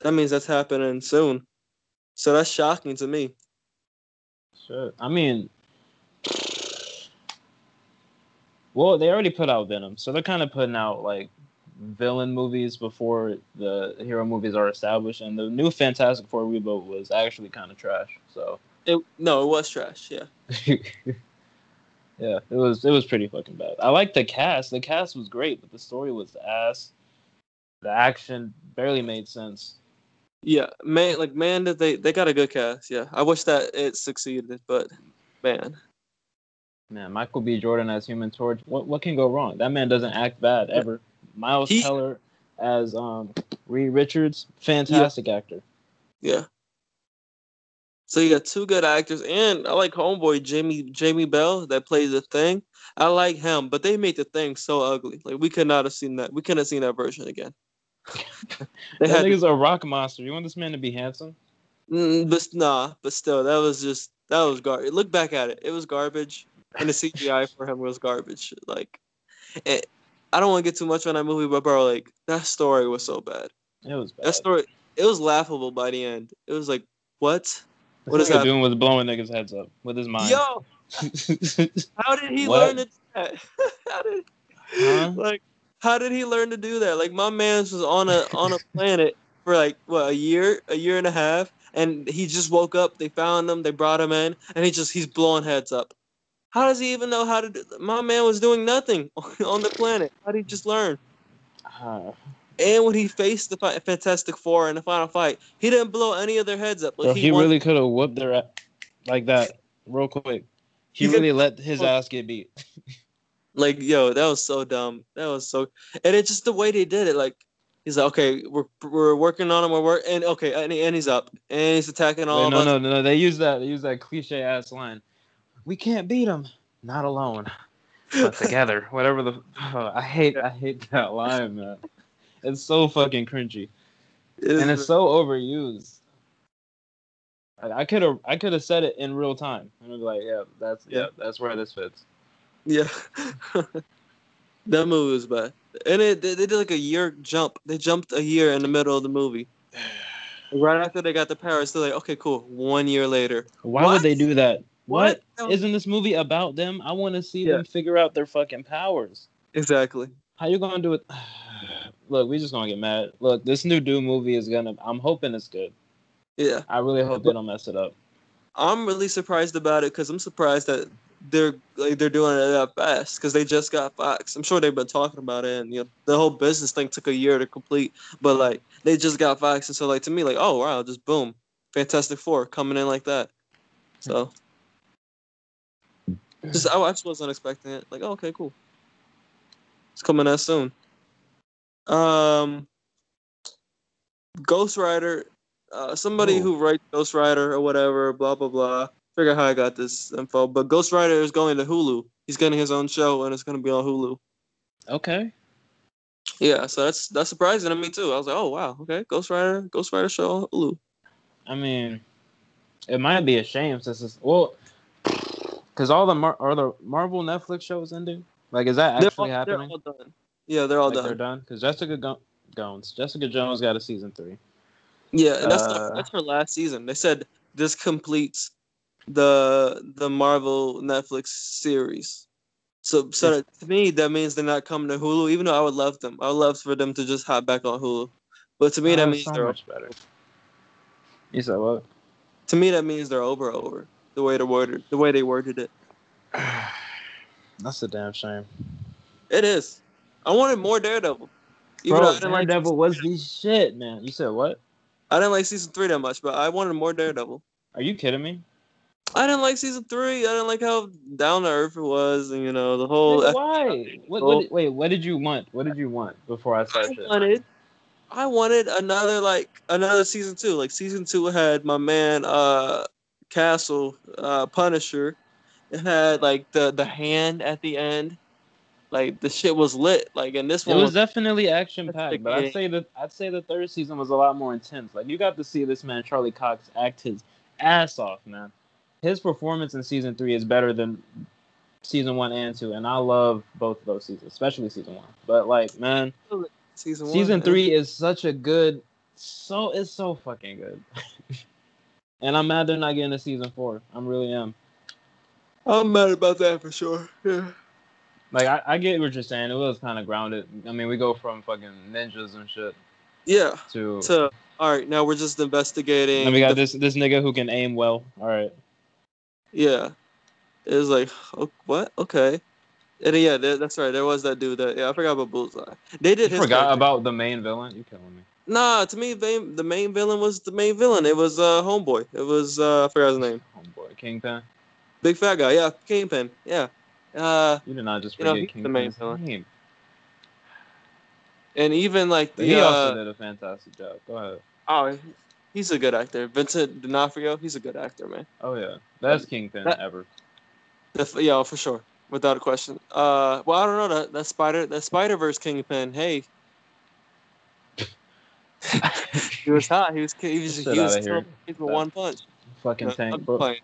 that means that's happening soon. So that's shocking to me. shit. I mean, Well, they already put out Venom, so they're kind of putting out like villain movies before the hero movies are established. And the new Fantastic Four reboot was actually kind of trash. So It, no, it was trash. Yeah. yeah, it was it was pretty fucking bad. I like the cast. The cast was great, but the story was ass. The action barely made sense. Yeah, man, like man, did they they got a good cast. Yeah, I wish that it succeeded, but man, Man, Michael B. Jordan as Human Torch. What what can go wrong? That man doesn't act bad ever. Miles He- Teller as um Reed Richards, fantastic actor. yeah. So you got two good actors, and I like Homeboy Jamie Jamie Bell that plays the Thing. I like him, but they made the Thing so ugly. Like we could not have seen that. We couldn't have seen that version again. they That had, nigga's a rock monster. You want this man to be handsome? mm, but nah, but still, that was just that was garbage. Look back at it; it was garbage, and the CGI for him was garbage. Like, it, I don't want to get too much on that movie, but bro, like that story was so bad. It was bad. That story, it was laughable by the end. It was like, what? what is is that? doing was blowing niggas' heads up with his mind. Yo, how did he What? learn to do that? how did, Huh? like, how did he learn to do that? Like, my man's was on a on a planet for like what a year, a year and a half, and he just woke up. They found him, they brought him in, and he just he's blowing heads up. How does he even know how to do? My man was doing nothing on the planet. How did he just learn? Ah, And when he faced the fi- Fantastic Four in the final fight, he didn't blow any of their heads up. Like, bro, he won- really could have whooped their a- like that real quick. He could- really let his ass get beat. Like, yo, that was so dumb. That was so, and it's just the way they did it. Like, he's like, okay, we're we're working on him. We're work, and okay, and, he- and he's up, and he's attacking all Wait, no, us. no, no, no. They use that. They use that cliche ass line. We can't beat them. not alone, but together. Whatever the. I hate. I hate that line, man. It's so fucking cringy, It's- and it's so overused. I could have. I could have said it in real time, and I'd be like, "Yeah, that's yeah, Yeah. that's where this fits." yeah, that movie was bad, and it they, they did like a year jump. They jumped a year in the middle of the movie. Right after they got the powers, they're like, okay, cool. One year later, Why What? would they do that? What? Isn't this movie about them? I want to see Yeah. them figure out their fucking powers. exactly. How you gonna do it? Look, we just gonna get mad. Look, this new Doom movie is gonna. I'm hoping it's good. Yeah. I really hope they don't mess it up. I'm really surprised about it because I'm surprised that they're like they're doing it that fast because they just got Fox. I'm sure they've been talking about it, and you know the whole business thing took a year to complete. But like they just got Fox, and so like to me, like oh wow, just boom, Fantastic Four coming in like that. So just I, I just wasn't expecting it. Like oh, okay, cool. It's coming that soon. Um, Ghost Rider uh, somebody Ooh. who writes Ghost Rider or whatever, blah blah blah. Figure how I got this info, but Ghost Rider is going to Hulu. He's getting his own show, and it's going to be on Hulu. Okay. Yeah, so that's that's surprising to me too. I was like, oh wow, okay, Ghost Rider, Ghost Rider show on Hulu. I mean, it might be a shame since it's well, because all the Mar- are the Marvel Netflix shows ending. Like, is that They're actually all, they're happening? all done. Yeah, they're all like, done. they're done because Jessica Go- Jones, Jessica Jones got a season three. Yeah, and that's Uh, that's her last season. They said this completes the the Marvel Netflix series. So, so to me, that means they're not coming to Hulu. Even though I would love them, I would love for them to just hop back on Hulu. But to me, that Oh, means so they're much better. You said what? to me that means they're over over the way they worded the way they worded it. That's a damn shame. It is. I wanted more Daredevil. Even though Bro, I didn't like Daredevil was the shit, man. You said what? I didn't like season three that much, but I wanted more Daredevil. Are you kidding me? I didn't like season three. I didn't like how down to earth it was, and you know the whole. Nigga, why? What, what, wait, what did you want? What did you want before I started? I wanted, I wanted another like another season two. Like season two had my man uh Castle uh Punisher. It had like the the hand at the end. Like the shit was lit. Like and this It one was was definitely action packed, but I'd say that I'd say the third season was a lot more intense. Like you got to see this man Charlie Cox act his ass off, man. His performance in season three is better than season one and two, and I love both of those seasons, especially season one. But like, man, season one. season man. three is such a good, so it's so fucking good. and I'm mad they're not getting a season four. I'm really am. I'm mad about that for sure. Yeah. Like I, I get what you're saying. It was kind of grounded. I mean, we go from fucking ninjas and shit Yeah. to. To all right, now we're just investigating. and we got the- this this nigga who can aim well. All right. Yeah. It was like, oh, what? Okay. And yeah, that's right. There was that dude that yeah, I forgot about Bullseye. They did You forgot character. about the main villain. You killing me. Nah, to me, they, the main villain was the main villain. It was uh homeboy. It was uh I forgot his name. Homeboy, Kingpin. Big fat guy. Yeah, Kingpin. Yeah. Uh, You did not just You know, forget he's the main villain. name. and even like the he uh, also did a fantastic job. Go ahead. oh, he's a good actor. Vincent D'Onofrio. He's a good actor, man. Oh yeah, best Kingpin That- ever. Def- yeah, for sure, without a question. Uh, well, I don't know that that Spider that Spider Verse Kingpin. Hey, he was hot. He was he was he was outta here. killing people with one punch. Fucking No, tank. I'm Bro. playing.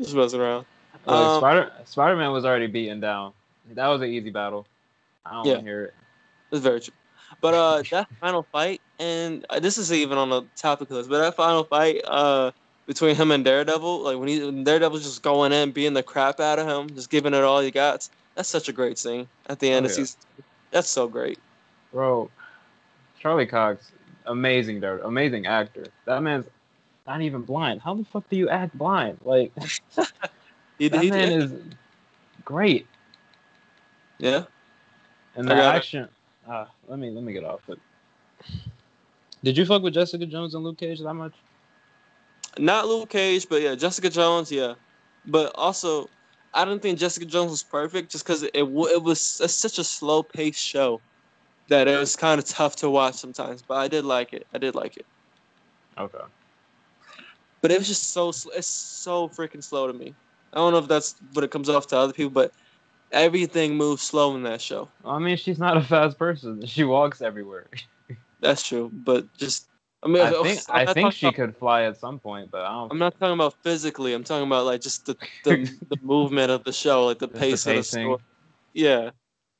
Just messing around. Like, Um, Spider Spider Man was already beaten down. That was an easy battle. I don't Yeah. want to hear it. It's very true. But uh, that final fight, and uh, this is even on the topic of this, but that final fight uh between him and Daredevil, like when he when Daredevil's just going in, beating the crap out of him, just giving it all he got. That's such a great scene at the end Oh, of yeah. season. That's so great. Bro, Charlie Cox, amazing there, amazing actor. That man's not even blind. How the fuck do you act blind? Like He, that he man is great. Yeah. And the it. action. Ah, let me let me get off it. Did you fuck with Jessica Jones and Luke Cage that much? Not Luke Cage, but yeah, Jessica Jones, yeah. But also, I don't think Jessica Jones was perfect just because it it was a, such a slow paced show that it was kind of tough to watch sometimes. But I did like it. I did like it. Okay. But it was just so it's so freaking slow to me. I don't know if that's what it comes off to other people, but everything moves slow in that show. I mean, she's not a fast person. She walks everywhere. That's true. But just I mean, I think I think she about- could fly at some point, but I don't. I'm not talking about physically. I'm talking about like just the the, the movement of the show, like the Just the pace of the story. Yeah.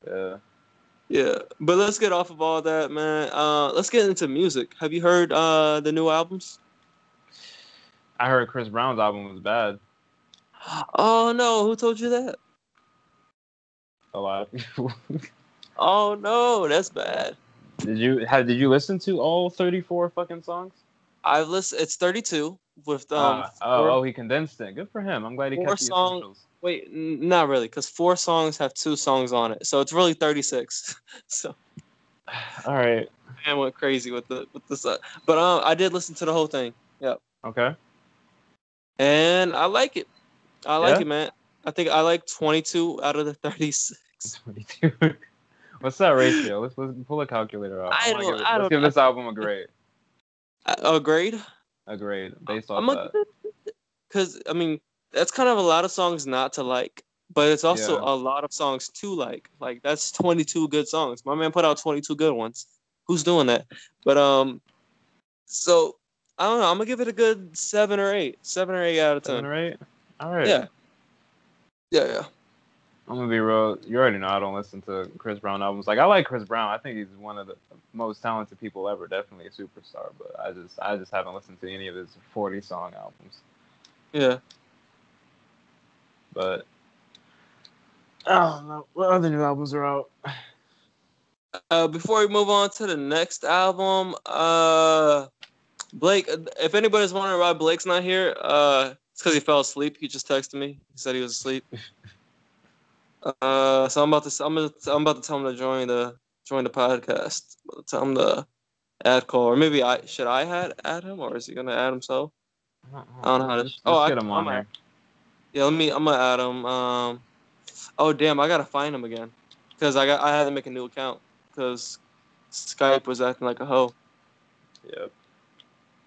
Yeah. Yeah, but let's get off of all that, man. Uh, let's get into music. Have you heard uh the new albums? I heard Chris Brown's album was bad. Oh no, who told you that? A lot of people. Oh no, that's bad. did you have? Did you listen to all 34 fucking songs? I've listened. It's 32 with um. Ah, oh, four- oh, he condensed it. Good for him. I'm glad he four kept the essentials. Wait, n- not really, because four songs have two songs on it, so it's really 36. so All right. Man went crazy with the with this, uh, but um, I did listen to the whole thing, Yep. Okay. and I like it. I like Yeah? it, man. I think I like 22 out of the 36. 22. What's that ratio? Let's, let's pull a calculator out. I wanna don't- Give, I let's don't give this album a grade. A grade? A grade based off I'm that. because I mean that's kind of a lot of songs not to like, but it's also Yeah. a lot of songs to like. Like that's 22 good songs. My man put out 22 good ones. Who's doing that? But um, so I don't know. I'm gonna give it a good seven or eight, seven or eight out of Seven ten. or eight? All right. Yeah, yeah, yeah. I'm gonna be real. You already know I don't listen to Chris Brown albums. Like I like Chris Brown. I think he's one of the most talented people ever. Definitely a superstar. But I just I just haven't listened to any of his 40 song albums. Yeah. But I don't know what other new albums are out. Uh, before we move on to the next album, uh, Blake. If anybody's wondering why Blake's not here, uh, it's because he fell asleep. He just texted me. He said he was asleep. Uh, so I'm about to I'm gonna, I'm about to tell him to join the join the podcast. I'm about to tell him to add call, or maybe I should I add add him, or is he gonna add himself? I don't know how to- oh, I- get him on I'm here. Yeah, let me. I'm gonna add him. Um, oh damn, I gotta find him again, because I got I had to make a new account because Skype was acting like a hoe. Yep.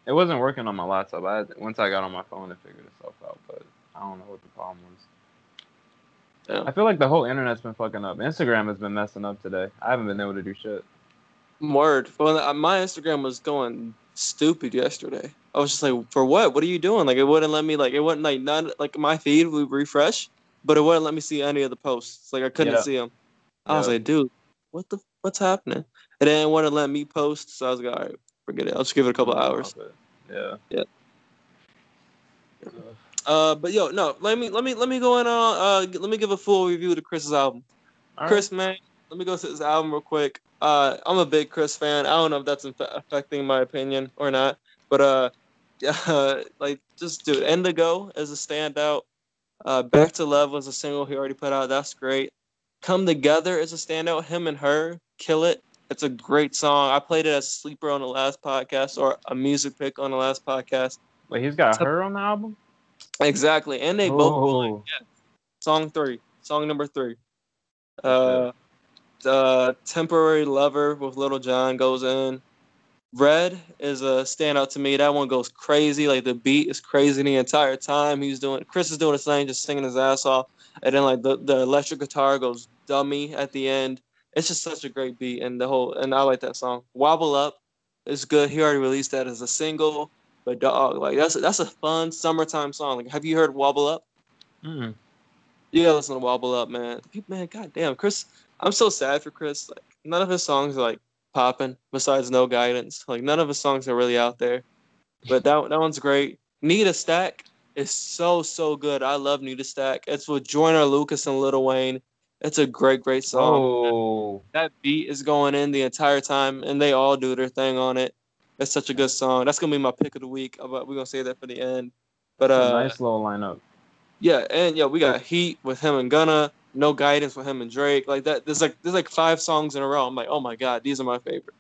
It wasn't working on my laptop. I had, once I got on my phone, it figured itself out. But I don't know what the problem was. Yeah. I feel like the whole internet's been fucking up. Instagram has been messing up today. I haven't been able to do shit. Word. Well, uh, my Instagram was going stupid yesterday. I was just like, for what? What are you doing? Like, it wouldn't let me. Like, it wouldn't like none. Like my feed would refresh, but it wouldn't let me see any of the posts. Like I couldn't Yeah. see them. I was like, dude, what the what's happening? And didn't want to let me post, so I was like, all right, forget it. I'll just give it a couple hours. Yeah. Yeah. Uh, but yo, no, let me let me let me go in on uh let me give a full review to Chris's album. All right. Chris, man, let me go to his album real quick. Uh, I'm a big Chris fan. I don't know if that's inf- affecting my opinion or not, but uh, uh, like just dude, Indigo is a standout. Uh, Back to Love was a single he already put out. That's great. Come Together is a standout. Him and her kill it. It's a great song. I played it as a sleeper on the last podcast or a music pick on the last podcast. Wait, he's got her on the album. Exactly, and they both Oh, song three, song number three. Uh, uh, temporary lover with Lil Jon goes in. Red is a standout to me. That one goes crazy. Like the beat is crazy the entire time. He's doing Chris is doing his thing, just singing his ass off, and then like the, the electric guitar goes dummy at the end. It's just such a great beat, and the whole and I like that song. Wobble up is good. He already released that as a single, but dog, like that's a, that's a fun summertime song. Like, have you heard Wobble Up? Mm. You gotta listen to Wobble Up, man. Man, goddamn, Chris. I'm so sad for Chris. Like, none of his songs are like popping. Besides No Guidance, like none of his songs are really out there. But that that one's great. Need a Stack is so so good. I love Need a Stack. It's with Joyner Lucas and Lil Wayne. It's a great great song. Oh, That beat is going in the entire time, and they all do their thing on it. It's such a good song. That's gonna be my pick of the week. But we're gonna say that for the end. But uh, nice little lineup. yeah, and yeah, we got Heat with him and Gunna. No guidance with him and Drake. Like that. There's like there's like five songs in a row. I'm like, oh my god, these are my favorite.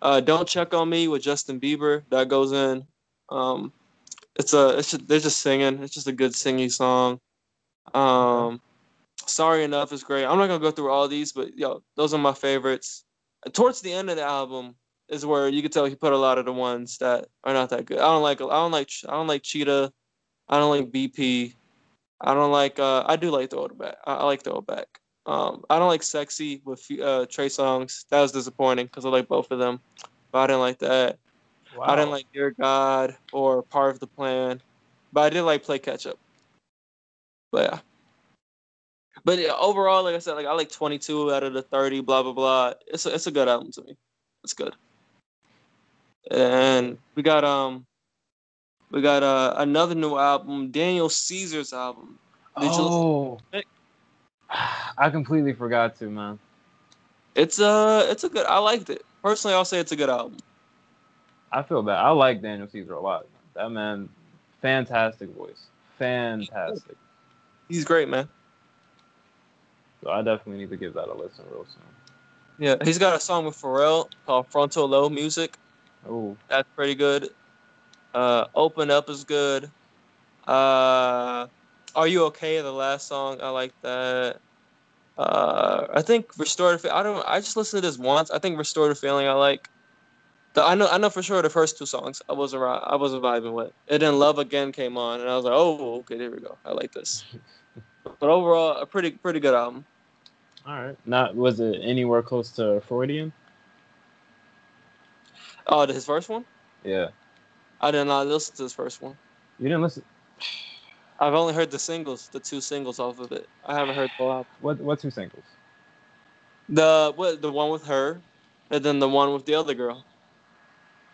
Uh, Don't check on me with Justin Bieber. That goes in. Um, it's a it's just, they're just singing. It's just a good singing song. Um, Sorry Enough is great. I'm not gonna go through all these, but yo, those are my favorites. And towards the end of the album is where you could tell he put a lot of the ones that are not that good. I don't like I don't like I don't like Cheetah. I don't like BP. I don't like. Uh, I do like Throw It Back. I, I like Throw It Back. Um, I don't like Sexy with uh, Trey Songz. That was disappointing because I like both of them. But I didn't like that. Wow. I didn't like Dear God or Part of the Plan. But I did like Play Catch Up. But yeah. But yeah, overall, like I said, like I like 22 out of the 30. Blah blah blah. It's a, it's a good album to me. It's good. And we got um, we got uh, another new album, Daniel Caesar's album. Did oh? I completely forgot to man. It's uh, it's a good. I liked it personally. I'll say it's a good album. I feel bad. I like Daniel Caesar a lot. That man, fantastic voice, fantastic. He's great, man. So I definitely need to give that a listen real soon. Yeah, he's got a song with Pharrell called Frontal Lobe Muzik. Oh, That's pretty good. Uh, Open Up is good. Uh, Are You Okay? The last song, I like that. Uh, I think Restorative. I don't. I just listened to this once. I think Restore the Feeling. I like. The, I know. I know for sure the first two songs I was around. I wasn't vibing with. And then Love Again came on, and I was like, oh, okay, there we go. I like this. But overall, a pretty pretty good album. all right. Not was it anywhere close to Freudian? Oh, his first one. Yeah, I did not listen to his first one. you didn't listen. I've only heard the singles, the two singles off of it. I haven't heard the whole album. What what two singles? The what? The one with her, and then the one with the other girl.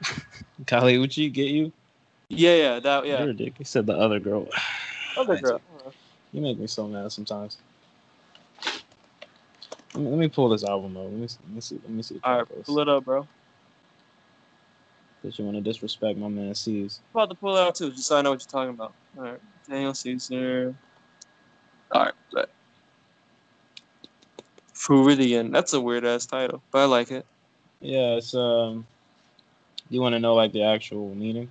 Kali Uchis get you? Yeah, yeah, that yeah. You're a dick. You said the other girl. Other girl. You make me so mad sometimes. Let me, let me pull this album up. Let me, let me see. Let me see. All right, pull it up, bro. That you want to disrespect my man C's. I'm about to pull out too, just so I know what you're talking about. All right, Daniel Caesar. All right, but Freudian. That's a weird ass title, but I like it. Yeah, it's um. You want to know like the actual meaning?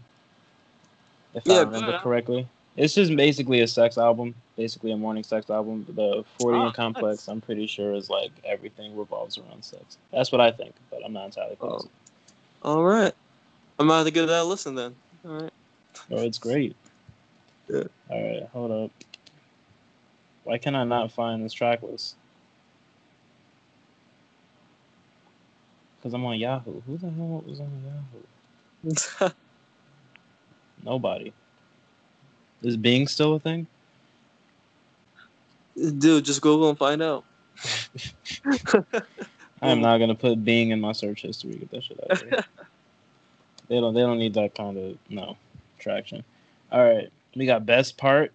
If Yeah, I remember correctly, it's just basically a sex album, basically a morning sex album. The Freudian Ah, complex, I'm pretty sure, is like everything revolves around sex. That's what I think, but I'm not entirely Oh. positive. All right, I'm about to give that a listen then. All right. Oh, it's great. Yeah. All right, hold up. Why can I not find this track list? Because I'm on Yahoo. Who the hell was on Yahoo? Nobody. Is Bing still a thing? Dude, just Google and find out. I am not gonna put Bing in my search history. Get that shit out of here. They don't. They don't need that kind of no traction. All right, we got best part.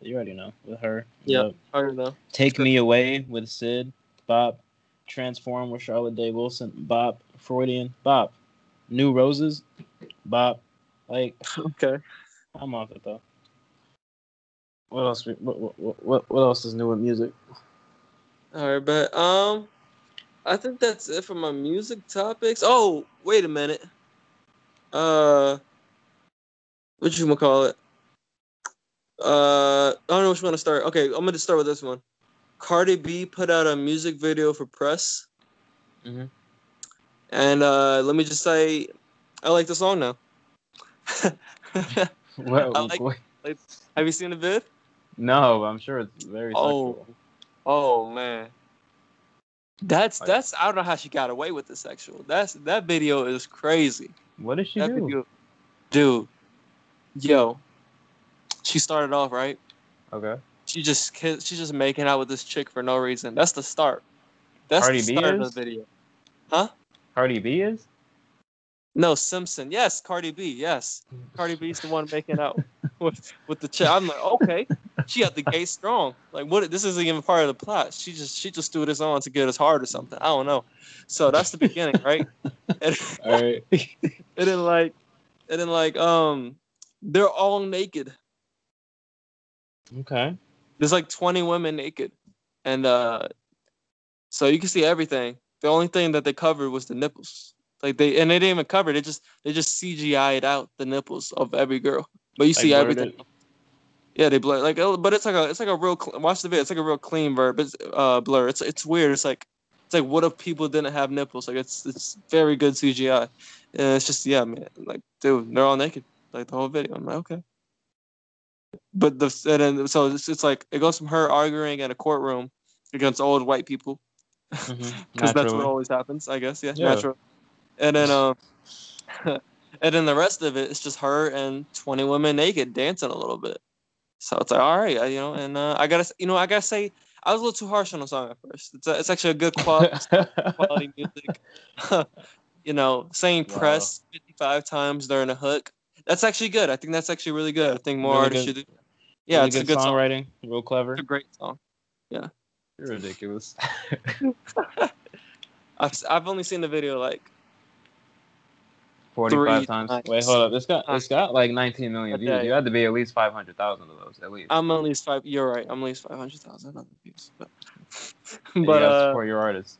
You already know with her. Yeah. I don't know. Take Me Away with Syd. Bop. Transform with Charlotte Day Wilson. Bop. Freudian. Bop. New Roses. Bop. Like Okay. I'm off it though. What else? we- What what what, what else is new with music? All right, but um, I think that's it for my music topics. Oh, wait a minute. Uh, what you gonna call it? Uh, I don't know which one to start. Okay, I'm gonna start with this one. Cardi B put out a music video for press, Mhm. and uh, let me just say, I like the song now. Like- what- Have you seen the vid? no, I'm sure it's very Oh. sexual. Oh man. That's that's I don't know how she got away with the sexual. That's that video is crazy. What did she That do? video, dude. Yo, she started off right. Okay. She just she's just making out with this chick for no reason. That's the start. That's Cardi the B start is? of the video. Huh? Cardi B is? No, Simpson. Yes, Cardi B. Yes, Cardi B's the one making out with with the chick. I'm like, okay, she got the gate strong. Like, what? This isn't even part of the plot. She just she just threw this on to get us hard or something. I don't know. So that's the beginning, right? And, All right. and then like, and then like, um, they're all naked. okay. There's like 20 women naked, and uh, so you can see everything. The only thing that they covered was the nipples. Like they and they didn't even cover. it. They just they just CGI'd out the nipples of every girl, but you Like see everything. it? Yeah, they blur like, oh, but it's like a it's like a real cl- watch the video. It's like a real clean verb. It's uh blur. It's it's weird. It's like it's like what if people didn't have nipples? Like it's it's very good CGI. And it's just yeah, man. Like dude, they're all naked. Like the whole video. I'm like okay. But the and then so it's, it's like it goes from her arguing in a courtroom against old white people because that's what always happens, I guess. Yeah, Yeah. natural. And then um, and then the rest of it, it is just her and twenty women naked dancing a little bit. So it's like all right, uh, you know. And uh, I gotta, you know, I gotta say, I was a little too harsh on the song at first. It's a, it's actually a good quality, quality music. you know, saying Wow. press fifty five times during a hook. That's actually good. I think that's actually really good. I think more Really artists good- should do. Yeah, Really it's a good song. songwriting. Real clever. It's a great song. Yeah. You're ridiculous. I've, I've only seen the video like 45 Three times. times. Wait, hold up. It's got it's got like 19 million views. You had to be at least 500,000 of those at least. I'm at least five. You're right. I'm at least five hundred thousand other views. But, but you gotta uh, support your artists.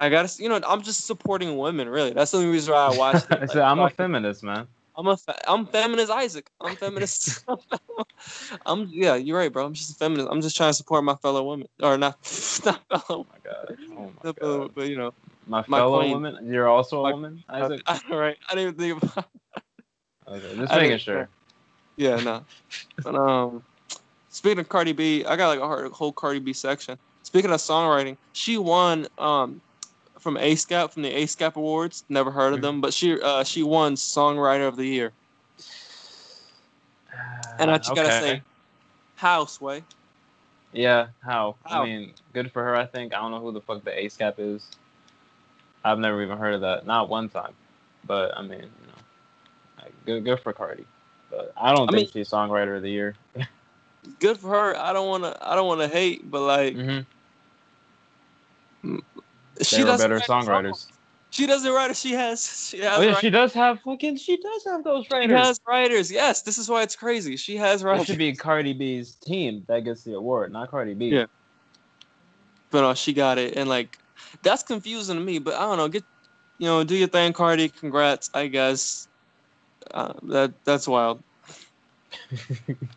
I gotta, you know, I'm just supporting women. Really, that's the only reason why I watch. it. I Like, said, I'm so I a feminist, man. I'm a, fe- I'm feminist Isaac. I'm feminist. I'm yeah. You're right, bro. I'm just a feminist. I'm just trying to support my fellow women, or not, not fellow, Oh my god. Oh my fellow, god. but you know, My my fellow queen. woman. You're also a My- woman, Isaac. I, right. I didn't even think about. Okay, just I making didn't- sure. Yeah, no. But um, speaking of Cardi B, I got like a hard- whole Cardi B section. Speaking of songwriting, she won um from ASCAP from the ASCAP Awards. Never heard of Mhm. them, but she uh she won Songwriter of the Year. And I just gotta say, how Sway? Yeah, how? How? I mean, good for her. I think. I don't know who the fuck the ASCAP is. I've never even heard of that. Not one time. But I mean, you know, good, good for Cardi. But I don't I think she's songwriter of the year. Good for her. I don't wanna I don't wanna hate, but like hmm she They were doesn't better songwriters. songs. She doesn't write it. She has she has Oh yeah, writers. she does have fucking. She does have those writers. She writers. has writers. Yes, this is why it's crazy. She has writers. It writers. should be Cardi B's team that gets the award, not Cardi B. Yeah. but uh, she got it, and like that's confusing to me. But I don't know. Get you know, do your thing, Cardi. Congrats, I guess. Uh, that that's wild.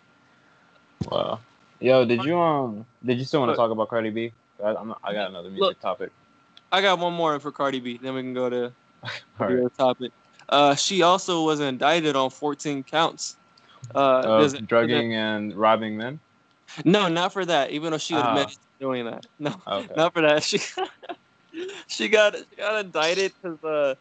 Wow. Yo, did you um? Did you still want to talk about Cardi B? I, I'm, I got another music Look. topic. I got one more for Cardi B. Then we can go to All the right. topic. Uh, she also was indicted on 14 counts. Uh, a- drugging and robbing men. No, not for that. Even though she Ah. admitted to doing that. No, Okay. not for that. She she got she got indicted because uh,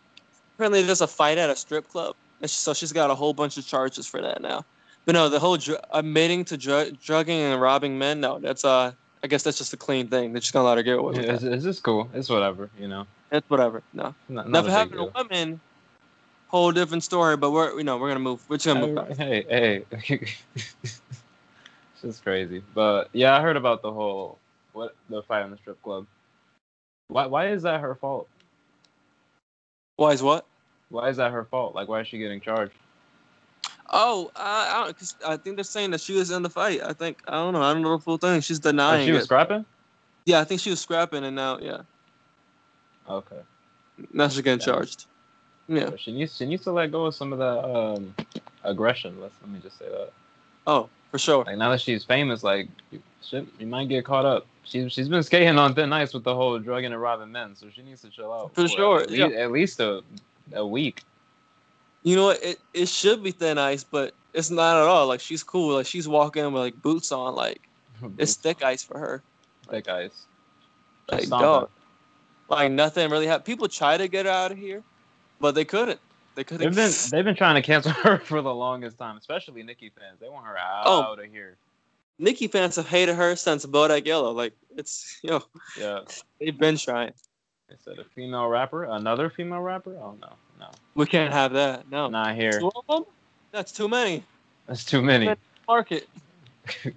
apparently there's a fight at a strip club, and so she's got a whole bunch of charges for that now. But no, the whole dr- admitting to dr- drugging and robbing men, no, that's uh, I guess that's just a clean thing. They're just gonna let her get away with Yeah, it's, it's just cool. It's whatever, you know. It's whatever. No, Not, now not for a having big a deal. woman, whole different story. But we're you know we're gonna move. We're just gonna move. Uh, past. Hey, hey. It's just crazy. But yeah, I heard about the whole what the fight in the strip club. Why why is that her fault? Why is what? Why is that her fault? Like why is she getting charged? Oh, I, I don't. Cause I think they're saying that she was in the fight. I think I don't know. I don't know the full thing. She's denying she was it. scrapping? yeah, I think she was scrapping, and now yeah, Okay. now she's getting Yeah. charged. Yeah. She needs she needs to let go of some of that um aggression. Let's let me just say that. Oh, for sure. Like now that she's famous, like you, shit, you might get caught up. She's she's been skating on thin ice with the whole drugging and robbing men, so she needs to chill out. For sure, At, yeah. least, at least a a week. You know what? It it should be thin ice, but it's not at all. Like she's cool. Like she's walking with like boots on. Like it's thick ice for her. thick ice. Like dog. Like nothing really happened. People try to get her out of here, but they couldn't. They couldn't. They've been they've been trying to cancel her for the longest time, especially Nicki fans. They want her oh. out Oh. of here. Nicki fans have hated her since Bodak Yellow. Like it's you know. Yeah. they've been trying. They said a female rapper, another female rapper. Oh no, no, We can't have that. No. not here. Two of them? That's too many. That's too many. Market.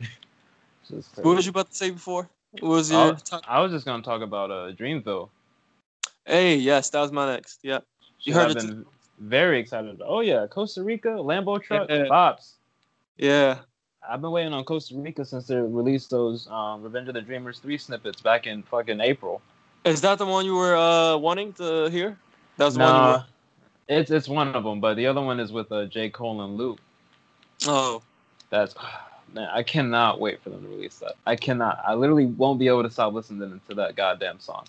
What was you about to say before? What was your Oh. top? I was just gonna talk about uh Dreamville. Hey, yes, that was my next. Yeah. You heard I've it been very excited. Oh yeah, Costa Rica Lambo truck Yeah. bops. Yeah. I've been waiting on Costa Rica since they released those um, Revenge of the Dreamers three snippets back in fucking April. Is that the one you were uh wanting to hear? That was the one you Nah, were. It's it's one of them, but the other one is with uh, J Cole and Lute. Oh. That's man, I cannot wait for them to release that. I cannot. I literally won't be able to stop listening to that goddamn song.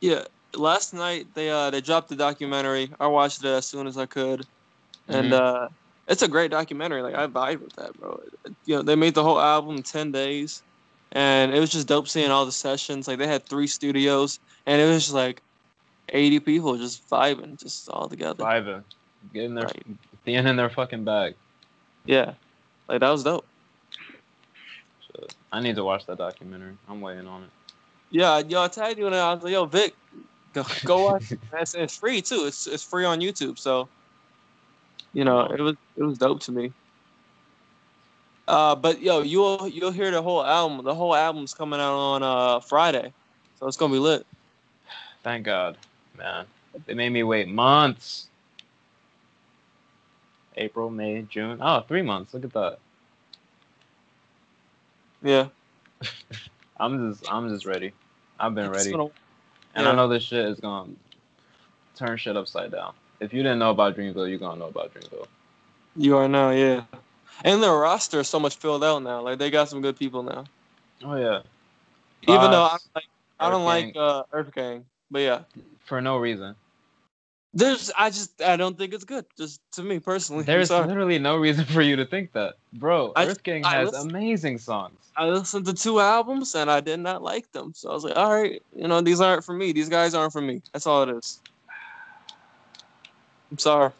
Yeah. Last night they uh they dropped the documentary. I watched it as soon as I could. And Mhm. uh it's a great documentary. Like I vibe with that, bro. You know, they made the whole album in ten days. And it was just dope seeing all the sessions. Like they had three studios and it was just like eighty people just vibing, just all together. Vibing, getting their Right. being in their fucking bag. Yeah. Like that was dope. Shit. I need to watch that documentary. I'm waiting on it. Yeah, yo, I tagged you and I was like, yo, Vic, go, go watch. it. It's, it's free too. It's it's free on YouTube. So, you know, it was it was dope to me. Uh, but yo, you'll you'll hear the whole album. The whole album's coming out on uh Friday, so it's gonna be lit. Thank God, man. They made me wait months. April, May, June. Oh, three months. Look at that. Yeah, I'm just, I'm just ready. I've been ready, gonna- and I know this shit is gonna turn shit upside down. If you didn't know about Dreamville, you're gonna know about Dreamville. you are now, yeah. And their roster is so much filled out now. Like they got some good people now. Oh yeah, Even though I don't like I don't Earth like Gang. uh, Earth Gang, but yeah. for no reason. There's, I just, I don't think it's good. Just to me personally. There's literally no reason for you to think that, bro. I- Earth Gang has amazing songs. I listened to two albums and I did not like them. So I was like, all right, you know, these aren't for me. These guys aren't for me. That's all it is. I'm sorry.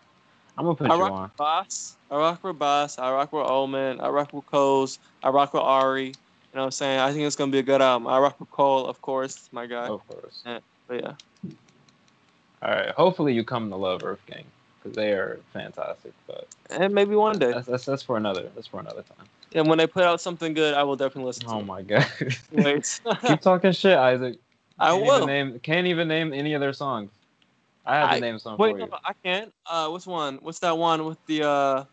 I'm gonna put I you rock on. with Bas. I rock with Bas. I rock with Omen. I rock with Coles. I rock with Ari. You know what I'm saying? I think it's gonna be a good album. I rock with Cole, of course, my guy. Of course. But yeah. All right. Hopefully you come to love Earth Gang because they are fantastic. But And maybe one day. that's, that's that's for another. That's for another time. And when they put out something good, I will definitely listen to Oh my god. Wait. Keep talking shit, Isaac. I Can't will. Even name, can't even name any of their songs. I have to I- name some Wait, for no, you. I can't. Uh, which one? What's that one with the? uh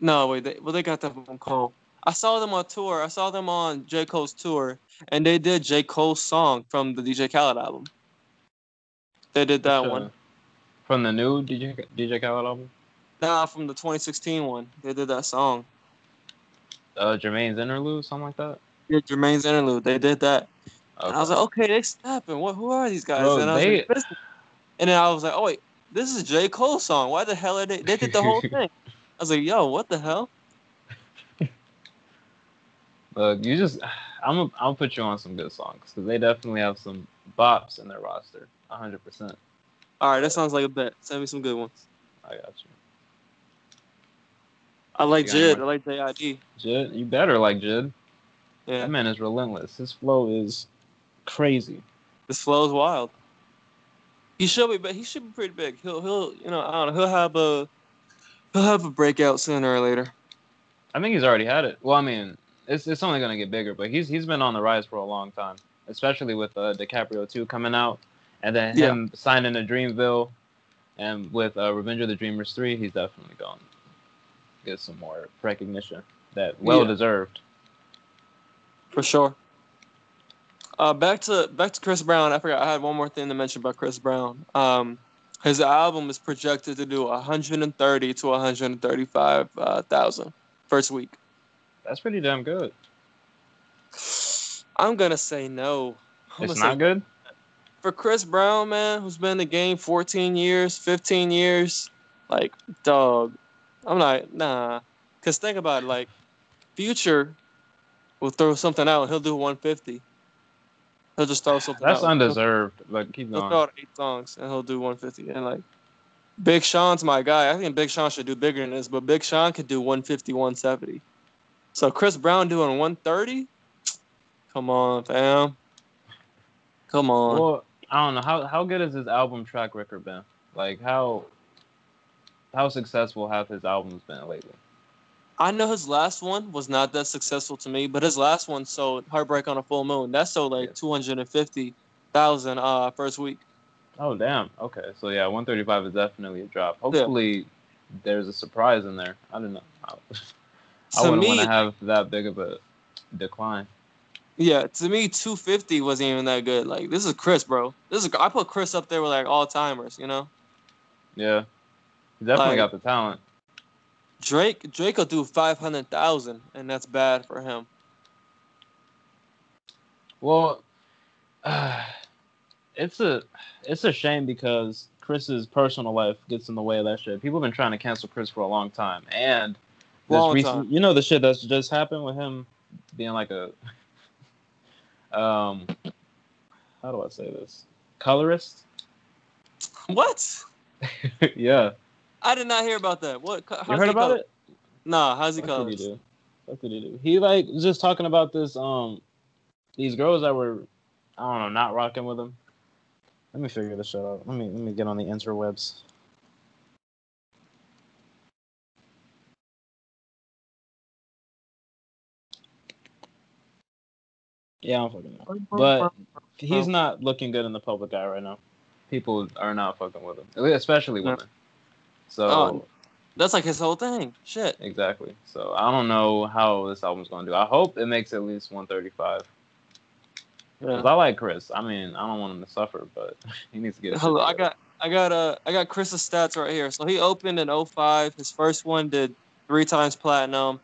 No, wait. They, well, they got that from Cole. I saw them on tour. I saw them on J Cole's tour, and they did J Cole's song from the DJ Khaled album. They did that uh, one. From the new DJ DJ Khaled album. Nah, from the 2016 one. They did that song. Uh, Jermaine's interlude, something like that. Yeah, Jermaine's interlude. They did that. Okay. I was like, okay, they snapping. What? Who are these guys? Bro, and I was they- like, and then I was like, oh wait, this is J Cole's song. Why the hell are they? They did the whole thing. I was like, yo, what the hell? Look, you just, I'm gonna, I'll put you on some good songs because they definitely have some bops in their roster. Hundred percent. All right, that sounds like a bet. Send me some good ones. I got you. I like JID. I like JID. JID, you better like JID. Yeah, That man is relentless. His flow is crazy. this is wild. He should be, but he should be pretty big. He'll, he'll, you know, I don't know. He'll have a, he'll have a breakout sooner or later. I think he's already had it. Well, I mean, it's it's only gonna get bigger. But he's he's been on the rise for a long time, especially with uh, DiCaprio two coming out, and then Yeah. him signing to Dreamville, and with uh, Revenge of the Dreamers three, he's definitely going to get some more recognition that well Yeah. deserved. for sure. Uh, back to back to Chris Brown. I forgot I had one more thing to mention about Chris Brown. Um, his album is projected to do 130 to 135 uh, thousand first week. That's pretty damn good. I'm gonna say no. I'm It's not say good. For Chris Brown, man, who's been in the game 14 years, 15 years. Like, dog, I'm like, nah. Cause think about it, like, Future will throw something out and he'll do 150. He'll just throw something That's out. undeserved. But keep going. He'll throw out eight songs and he'll do 150. And like, Big Sean's my guy. I think Big Sean should do bigger than this, but Big Sean could do 150, 170. So Chris Brown doing 130? Come on, fam. Come on. Well, I don't know how how good has his album track record been? Like how how successful have his albums been lately? I know his last one was not that successful to me, but his last one sold Heartbreak on a Full Moon. That sold like Yeah. 250,000 uh first week. Oh damn. Okay, so yeah, 135 is definitely a drop. Hopefully, there's a surprise in there. I don't know. I, I wouldn't want to have that big of a decline. Yeah, to me 250 wasn't even that good. Like this is Chris, bro. This is I put Chris up there with like all timers, you know? Yeah, he definitely Like- got the talent. Drake Drake will do 500,000 and that's bad for him. Well, it's a it's a shame because Chris's personal life gets in the way of that shit. People have been trying to cancel Chris for a long time, and this Long recent, time. you know, the shit that's just happened with him being like a um, how do I say this? Colorist? What? yeah, I did not hear about that. What? How's you heard he about color? it? Nah, how's he What did he do? What did he do? He like was just talking about this um these girls that were I don't know not rocking with him. Let me figure this shit out. Let me let me get on the interwebs. Yeah, I'm fucking know. But he's not looking good in the public eye right now. People are not fucking with him, especially women. So Oh. That's like his whole thing. Shit. Exactly. So I don't know how this album's gonna do. I hope it makes at least 135. Yeah. I like Chris. I mean, I don't want him to suffer, but he needs to get. Hello, I got I got uh I got Chris's stats right here. So he opened in 05. His first one did three times platinum.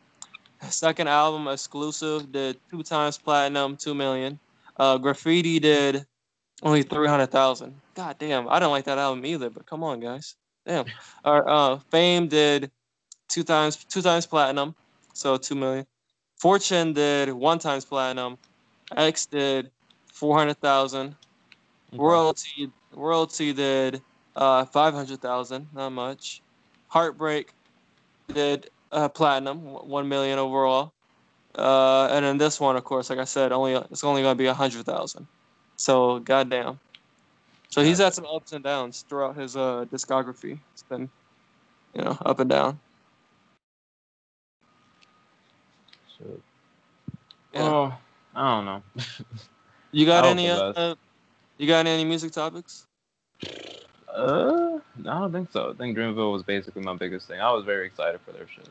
Second album exclusive did two times platinum, two million. Uh, Graffiti did only three hundred thousand. God damn, I don't like that album either. But come on, guys, damn. Our uh, Fame did two times two times platinum, so two million. Fortune did one times platinum. X did four hundred thousand. Royalty royalty did uh five hundred thousand, not much. Heartbreak did uh platinum, one million overall. Uh and then this one, of course, like I said, only it's only gonna be a hundred thousand. So goddamn. So he's had some ups and downs throughout his uh discography. It's been you know, up and down. Shit. Yeah. Oh, I don't know. You got any uh, you got any music topics? Uh, I don't think so. I think Dreamville was basically my biggest thing. I was very excited for their shit.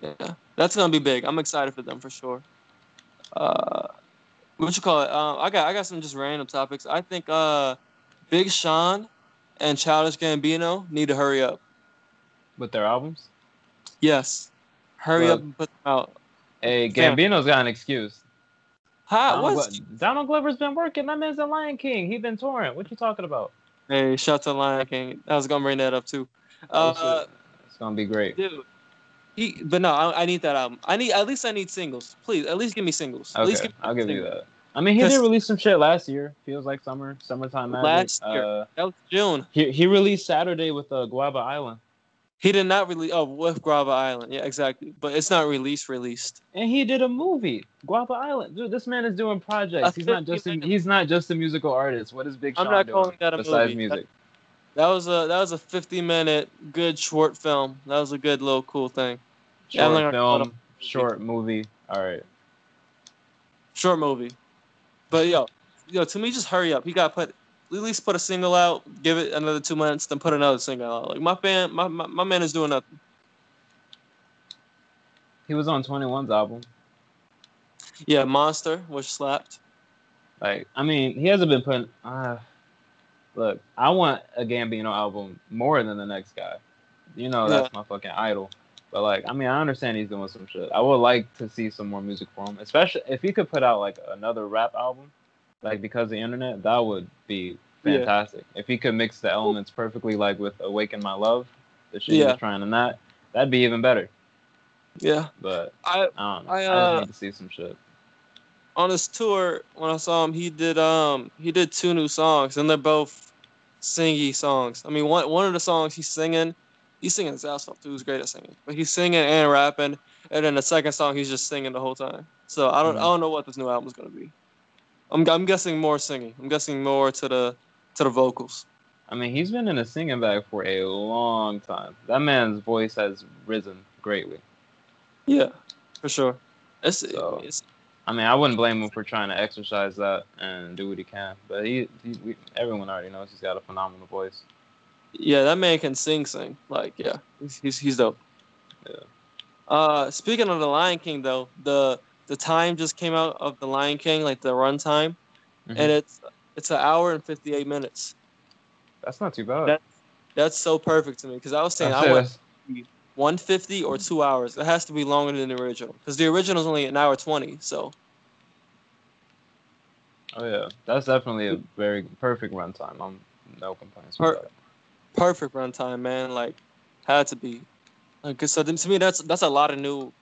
Yeah, that's gonna be big. I'm excited for them for sure. Uh, what you call it? Um, I got I got some just random topics. I think uh, Big Sean and Childish Gambino need to hurry up. With their albums, Yes, hurry Well- up and put them out. hey, Gambino's got an excuse. How? Donald, What's? Donald Glover's been working. That man's a Lion King. He's been touring. What you talking about? Hey, shout to Lion King. I was gonna bring that up too. Oh, Uh. It's gonna be great. dude. He, but no, I, I need that album. I need at least I need singles. Please, at least give me singles. At least give me I'll give you that. I mean, he did release some shit last year. Feels like summer, summertime magic. Last year. Uh, That was June. he he released Saturday with uh, Guava Island, He did not release. Oh, with Guava Island. Yeah, exactly. But it's not released. Released. and he did a movie, Guava Island. Dude, this man is doing projects. He's not just a, he's not just a musical artist. What is Big I'm Sean not doing calling that a besides movie. music? That was a that was a 50 minute good short film. That was a good little cool thing. Short not gonna call it a film, short movie. All right. short movie. But yo, yo, to me, just hurry up. He got put at least put a single out, give it another two months, then put another single out. Like my fan, my my, my man is doing nothing. He was on 21's album. Yeah, Monster, which slapped. Like, I mean, he hasn't been putting. Uh, look, I want a Gambino album more than the next guy. You know, that's my fucking idol. But like, I mean, I understand he's doing some shit. I would like to see some more music from him, especially if he could put out like another rap album, like because of the internet. That would be Yeah. fantastic. If he could mix the elements perfectly, like with "Awaken My Love," the shit he Yeah. was trying in that, that'd be even better. Yeah, But I I don't know. I, I, uh, just need to see some shit. on his tour when I saw him, he did um he did two new songs, and they're both singy songs. I mean, one one of the songs he's singing, he's singing his ass off too. He's great at singing, but he's singing and rapping, and then the second song he's just singing the whole time. So I don't I Mhm. don't know what this new album's gonna be. I'm I'm guessing more singing. I'm guessing more to the to the vocals. I mean, he's been in a singing bag for a long time. That man's voice has risen greatly. Yeah, for sure. It's, So- it's I mean, I wouldn't blame him for trying to exercise that and do what he can. But he, he we, everyone already knows he's got a phenomenal voice. Yeah, that man can sing, sing. Like, yeah, he's he's, he's dope. Yeah. Uh, speaking of the Lion King, though, the the time just came out of the Lion King, like the runtime, Mhm. and it's it's an hour and fifty eight minutes. That's not too bad. That- That's so perfect to me because I was saying I'd I say want one fifty or two hours. It has to be longer than the original because the original is only an hour twenty. So oh yeah, that's definitely a very perfect runtime. I'm no complaints. Per- with that. perfect runtime, man. Like had to be. Like so to me, that's that's a lot of new,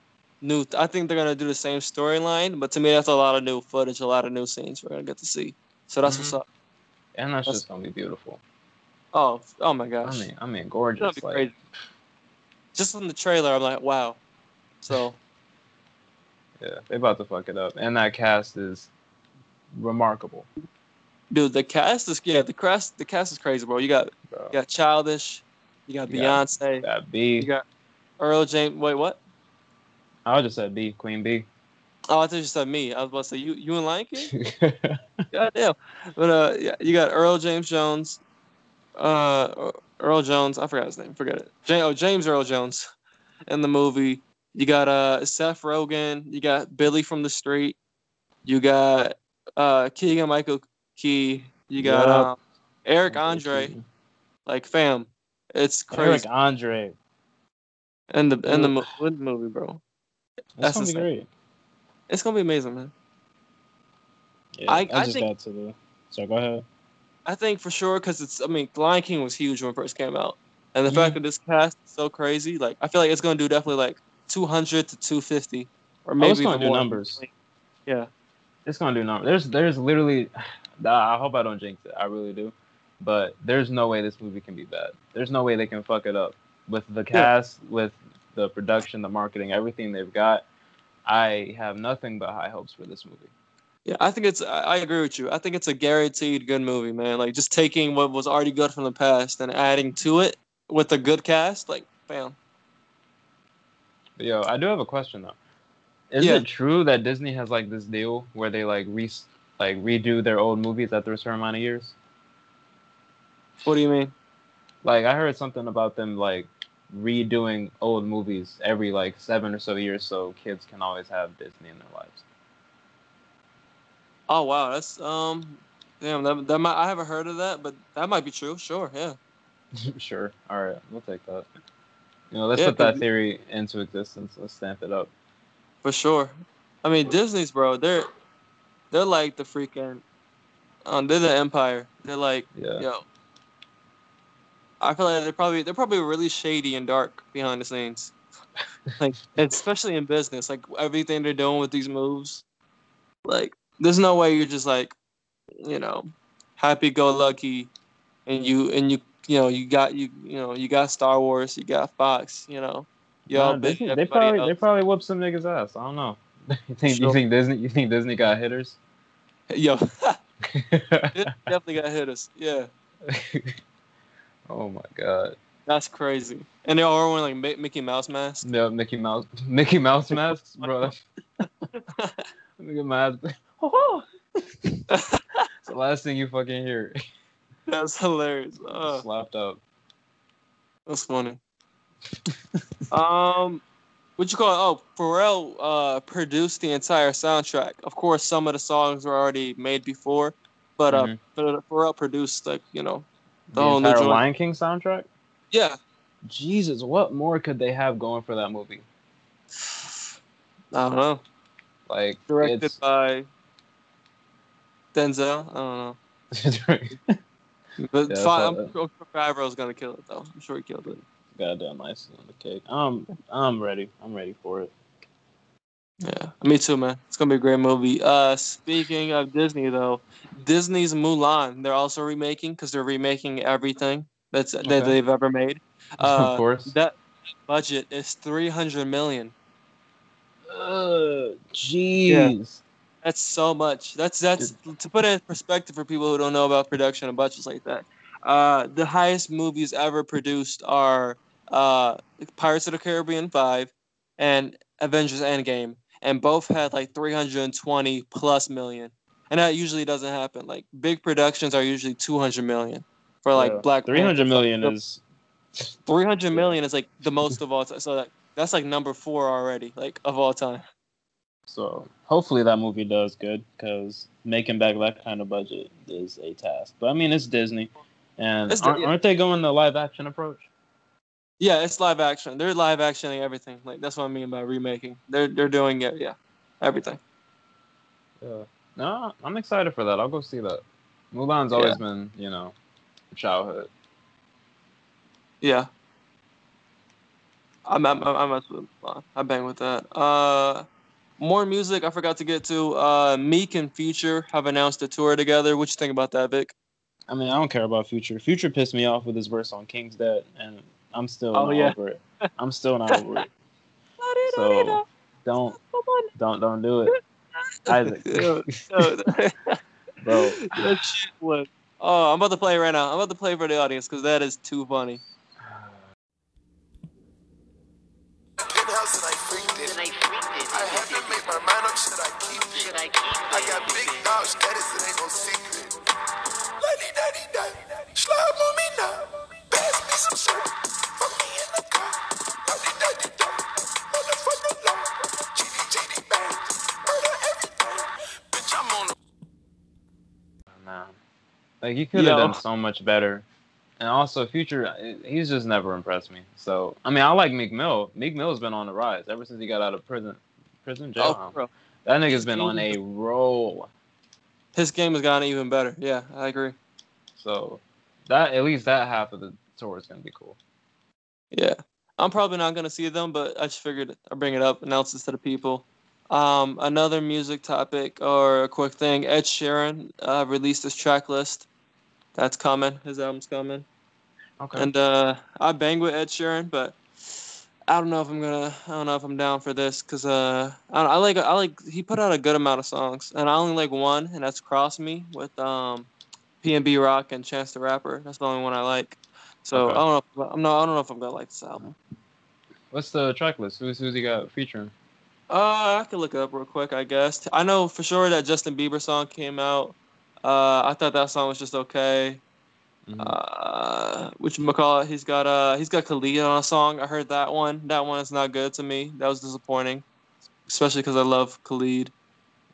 new. I think they're gonna do the same storyline, but to me, that's a lot of new footage, a lot of new scenes we're gonna get to see. So that's what's Mhm. up. And that's that's- just gonna be beautiful. Oh, oh my gosh! I mean, I mean, gorgeous. like, crazy. Just from the trailer, I'm like, wow. So yeah, they about to fuck it up. And that cast is remarkable. dude, the cast is yeah, the cast the cast is crazy, bro. You got Bro. you got Childish, you got You got- Beyonce, That B. you got Earl James. Wait, what? I just said B, Queen B. Oh, I thought you said me. I was about to say you you and Lion King. God damn. But uh, yeah, you got Earl James Jones, uh, Earl Jones. I forgot his name. Forget it. Ja- oh, James Earl Jones, in the movie. You got uh Seth Rogen. You got Billy from the Street. You got uh Keegan Michael Key. You got Yup. um, Eric Andre. Like fam, it's crazy. Eric. Andre. And the and the, the movie, bro. That's, That's gonna be great. It's gonna be amazing, man. Yeah, I- I, I just think- got to the. So go ahead. I think for sure because it's. I mean, Lion King was huge when it first came out, and the fact mm-hmm. that this cast is so crazy, like I feel like it's gonna do definitely like 200 to 250, or Oh, maybe it's gonna even do more. numbers. Yeah, It's gonna do numbers. There's there's literally. I hope I don't jinx it. I really do. But there's no way this movie can be bad. There's no way they can fuck it up with the cast, with the production, the marketing, everything they've got. I have nothing but high hopes for this movie. yeah. I think it's. I, agree with you. I think it's a guaranteed good movie, man. Like just taking what was already good from the past and adding to it with a good cast, like bam. Yo, I do have a question though. Is Yeah. it true that Disney has like this deal where they like re like redo their old movies after a certain amount of years? What do you mean? Like I heard something about them like redoing old movies every like seven or so years so kids can always have Disney in their lives. Oh wow, that's um, damn. That, that might. I haven't heard of that, but that might be true. Sure, yeah. sure. All right, we'll take that. You know, let's Yeah, put that theory into existence. Let's stamp it up. For sure. I mean, Disney's bro. They're they're like the freaking. Um, they're the empire. They're like Yeah. yo. I feel like they're probably they're probably really shady and dark behind the scenes, like especially in business. Like everything they're doing with these moves, like there's no way you're just like, you know, happy go lucky, and you and you you know you got you you know you got Star Wars, you got Fox, you know, y'all Nah, they everybody probably they probably whooped some niggas ass. I don't know. you think you think Disney you think Disney got hitters? yo. Definitely got hitters. Yeah, oh my god. that's crazy. And they all wearing like Mickey Mouse masks. No Mickey Mouse Mickey Mouse masks, bro. Look at my oh. it's the last thing you fucking hear. That's hilarious. Oh, Slapped up. that's funny. um, what you call it? Oh, Pharrell uh produced the entire soundtrack. Of course, some of the songs were already made before, but uh, Mhm. but Pharrell produced like you know The, new entire joint. Lion King soundtrack. Yeah, Jesus, what more could they have going for that movie? I don't know. Like Directed it's by Denzel. I don't know. But Yeah, five, I'm sure Favreau's gonna kill it though. I'm sure he killed it. goddamn icing on the cake. Um, I'm ready. I'm ready for it. Yeah, me too, man. It's gonna be a great movie. Uh, speaking of Disney, though, Disney's Mulan, they're also remaking because they're remaking everything that's Okay. that they've ever made. Uh, of course. That budget is three hundred million. Ugh, jeez. That's so much. That's that's to put it in perspective for people who don't know about production and budgets like that. Uh, the highest movies ever produced are uh, Pirates of the Caribbean five and Avengers Endgame, and both had like 320 plus million. And that usually doesn't happen. Like big productions are usually 200 million for like Yeah. Black Three hundred Panther. million is 300 million is like the most of all time. So that, that's like number four already, like of all time. so. Hopefully that movie does good because making back that kind of budget is a task. But I mean, it's Disney, and It's aren't, aren't they going the live action approach? Yeah, it's live action. They're live actioning everything. Like that's what I mean by remaking. They're they're doing it. Yeah, everything. Yeah. No, I'm excited for that. I'll go see that. Mulan's always been, you know, childhood. Yeah. I'm I'm I'm, I'm, I'm I bang with that. Uh, more music. I forgot to get to. Uh, Meek and Future have announced a tour together. What you think about that, Vic? I mean, I don't care about Future. Future pissed me off with his verse on King's Dead, and I'm still Oh, not yeah. over it. I'm still not over it. So don't, don't, don't do it, Isaac. Yo, yo, Bro. that shit was. Oh, I'm about to play right now. I'm about to play for the audience because that is too funny. Penthouse and I freaked it. I haven't made my mind up, should I keep it? I got big dog status, it ain't no secret. Lady daddy daddy, slime on me now. Pass me some shit. Like he could have done so much better. And also Future uh, he's just never impressed me. So I mean I like Meek Mill. Meek Mill's been on the rise ever since he got out of prison. Prison jail. Oh, bro. that nigga's been on a roll. His game has gotten even better. Yeah, I agree. So that at least that half of the tour is gonna be cool. Yeah. I'm probably not gonna see them, but I just figured I'd bring it up, announce this to the people. Um, another music topic or a quick thing. Ed Sheeran uh, released his track list. That's coming. His album's coming. Okay. And uh, I bang with Ed Sheeran, but I don't know if I'm gonna. I don't know if I'm down for this because uh, I, I like. I like. He put out a good amount of songs, and I only like one, and that's "Cross Me" with um, PnB Rock and Chance the Rapper. That's the only one I like. So Okay. I don't know. If, I'm not. I don't know if I'm gonna like this album. What's the track list? Who's who's he got featuring? Uh, I could look it up real quick. I guess I know for sure that Justin Bieber song came out. Uh, I thought that song was just okay. Mhm. Uh, which McCall, he's got uh, he's got Khalid on a song. I heard that one. That one is not good to me. That was disappointing, especially because I love Khalid.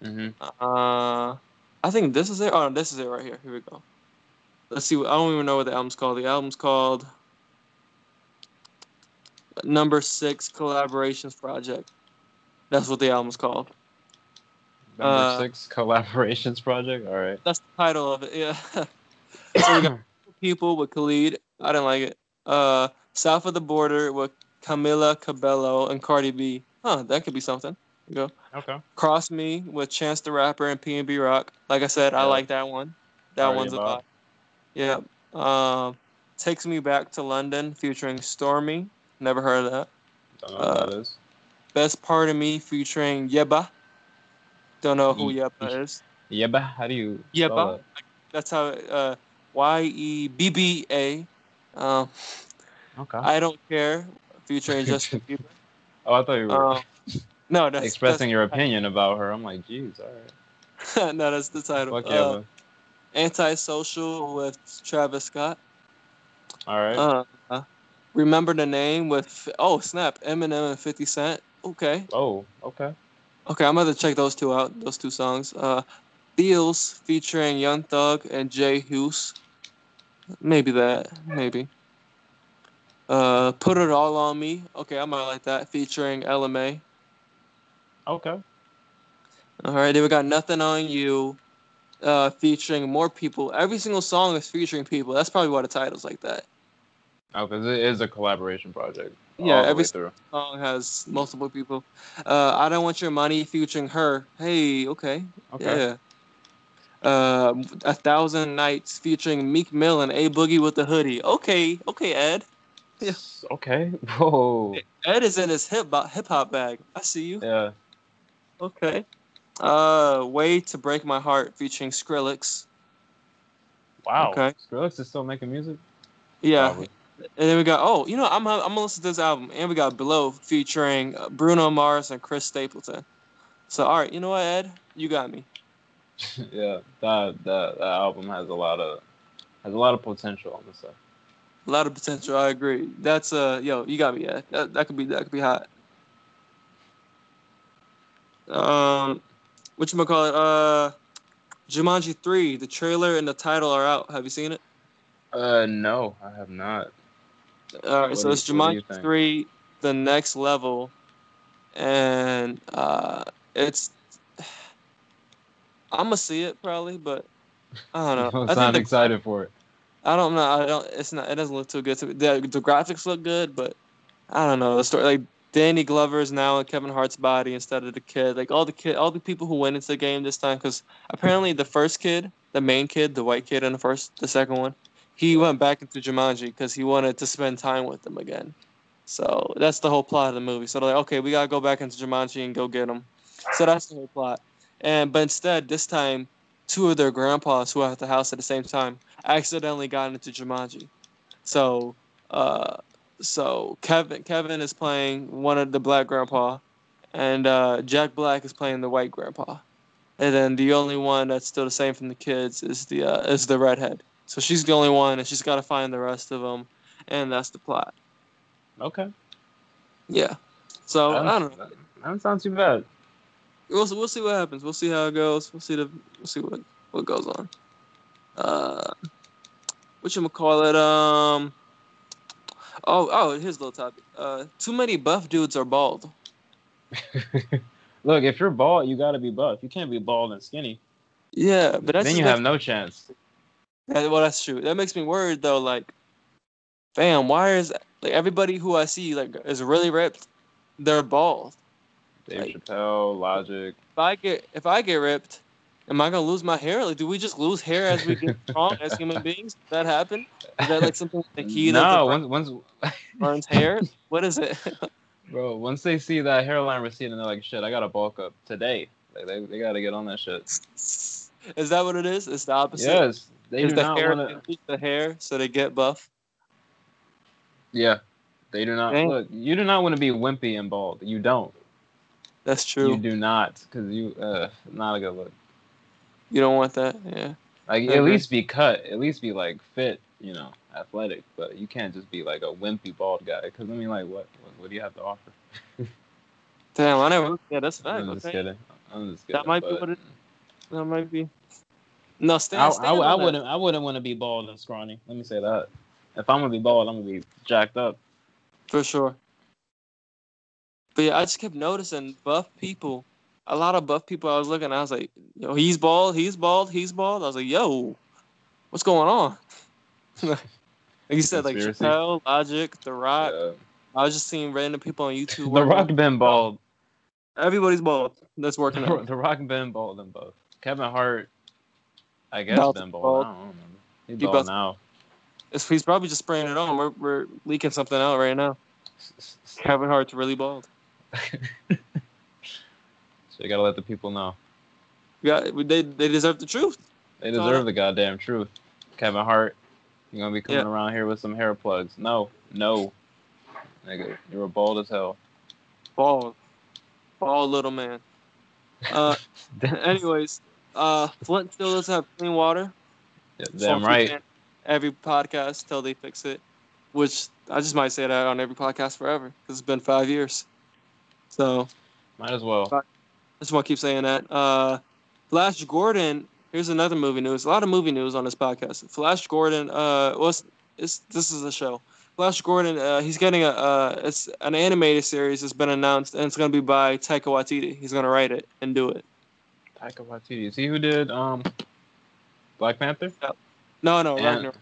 hmm Uh, I think this is it. Oh, this is it right here. Here we go. Let's see. What, I don't even know what the album's called. The album's called Number Six Collaborations Project. That's what the album's called. Number Uh, six collaborations project. All right. That's the title of it. Yeah. so we got people with Khalid. I didn't like it. Uh, South of the Border with Camila Cabello and Cardi B. Huh, that could be something. There you go. okay. Cross Me with Chance the Rapper and PnB Rock. Like I said, I like that one. That Party one's a Bob. vibe. Yeah. Um, Takes Me Back to London featuring Stormzy. Never heard of that. Don't know what Uh, that is. Best Part of Me featuring Yebba. Don't know who Ye- Yebba is. Yebba. How do you? spell Yebba. That's how uh, Y E B B A. Um, Okay. I don't care featuring Justin Bieber. oh, I thought you were Um, no, that's expressing that's, your opinion about her. I'm like, geez, all right. no, that's the title. Fuck Uh, man. Antisocial with Travis Scott. All right. Uh, uh, remember the name with oh snap Eminem and Fifty Cent. Okay, oh, okay. okay, I'm gonna check those two out. Those two songs. Uh, Feels featuring Young Thug and J Hus. Maybe that. Maybe. Uh, Put It All on Me. Okay, I might like that. Featuring Ella Mai. Okay. All right, then we got Nothing on You. Uh, featuring more people. Every single song is featuring people. That's probably why the title's like that. Oh, because it is a collaboration project. Yeah, every song has multiple people. Uh, I don't want your money featuring her. Hey, okay, Okay. yeah. Uh, a thousand nights featuring Meek Mill and A Boogie with the hoodie. Okay, okay, Ed. Yeah. Okay. Whoa. Ed is in his hip hip hop bag. I see you. Yeah. Okay. Uh, way to break my heart featuring Skrillex. Wow. Okay. Skrillex is still making music. Yeah. Probably. And then we got oh, you know, I'm I'm gonna listen to this album, and we got Below featuring uh, Bruno Mars and Chris Stapleton. So all right, you know what, Ed, you got me. yeah. That that that album has a lot of has a lot of potential. I'm gonna say. A lot of potential. I agree. That's uh, yo, you got me. Ed. That that could be that could be hot. Um, what you call it? Uh, Jumanji three. The trailer and the title are out. Have you seen it? Uh, no, I have not. All right, What so it's you- what do you Jumanji three, the next level, and uh, it's. I'm gonna see it probably, but I don't know. I'm not the- excited for it. I don't know. I don't. It's not. It doesn't look too good to. The, the graphics look good, but I don't know. The story, like Danny Glover is now in Kevin Hart's body instead of the kid. Like all the kid, all the people who went into the game this time, because apparently the first kid, the main kid, the white kid in the first, the second one, he went back into Jumanji because he wanted to spend time with them again. So that's the whole plot of the movie. So they're like, okay, we gotta go back into Jumanji and go get him. So that's the whole plot. And but instead, this time, two of their grandpas who were at the house at the same time accidentally got into Jumanji. So, uh, so Kevin Kevin is playing one of the black grandpa, and uh, Jack Black is playing the white grandpa. And then the only one that's still the same from the kids is the uh, is the redhead. So she's the only one, and she's got to find the rest of them, and that's the plot. Okay. Yeah. So I don't know. That doesn't sound too bad. We'll we'll see what happens. We'll see how it goes. We'll see the we'll see what what goes on. Uh, what you call it? Um. Oh oh, here's a little topic. Uh, too many buff dudes are bald. Look, if you're bald, you gotta be buff. You can't be bald and skinny. Yeah, but that's then you have no chance. That- well, that's true. That makes me worried though. Like, fam, why is like everybody who I see like is really ripped? They're bald. Dave Like- Chappelle, Logic. If I get if I get ripped, am I gonna lose my hair? Like, do we just lose hair as we get strong as human beings? Does that happen? Is that like something the key no, that once, once, burns hair? What is it? bro, once they see that hairline receding, they're like, "Shit, I gotta bulk up today." Like, they, they gotta get on that shit. is that what it is? It's the opposite. Yes, they is do the not hair want to. the hair so they get buff? Yeah, they do not. Dang. Look, you do not want to be wimpy and bald. You don't. That's true. You You, do not, because you uh not a good look. You don't want that. Yeah. Like I at least be cut, at least be like fit, you know, athletic. But you can't just be like a wimpy bald guy. Because I mean, like, what, what, what do you have to offer? Damn, I never. Yeah, that's fact. I'm just Okay. kidding. I'm just kidding. That might be what it- That might be. No, stand. I, stand I, I wouldn't. I wouldn't want to be bald and scrawny. Let me say that. If I'm gonna be bald, I'm gonna be jacked up. For sure. But yeah, I just kept noticing buff people. A lot of buff people I was looking, at, I was like, yo, he's bald, he's bald, he's bald. I was like, yo, what's going on? like you said, like Conspiracy. Chappelle, Logic, The Rock. Yeah. I was just seeing random people on YouTube. The Rock been bald. Everybody's bald. That's working The, out. the Rock been bald in both. Kevin Hart, I guess, About to been bald. bald. I don't remember. He's He bald about now. It's, he's probably just spraying it on. We're, we're leaking something out right now. Kevin Hart's really bald. so you gotta let the people know. Yeah, they they deserve the truth. They deserve I- the goddamn truth. Kevin Hart, you're gonna be coming Yeah. around here with some hair plugs. No, no. Nigga, you're bald as hell. Bald, bald little man. Uh, anyways, Uh, Flint still doesn't have clean water. Yeah, damn right. Every podcast till they fix it, which I just might say that on every podcast forever because it's been five years. So Might as well. I just want to keep saying that. Uh, Flash Gordon. Here's another movie news. A lot of movie news on this podcast. Flash Gordon. Uh, was it's, this is a show. Flash Gordon. Uh, he's getting a. Uh, it's an animated series. that's been announced, and it's gonna be by Taika Waititi. He's gonna write it and do it. Taika Waititi. Is he who did um Black Panther? No, no, And- Ragnar.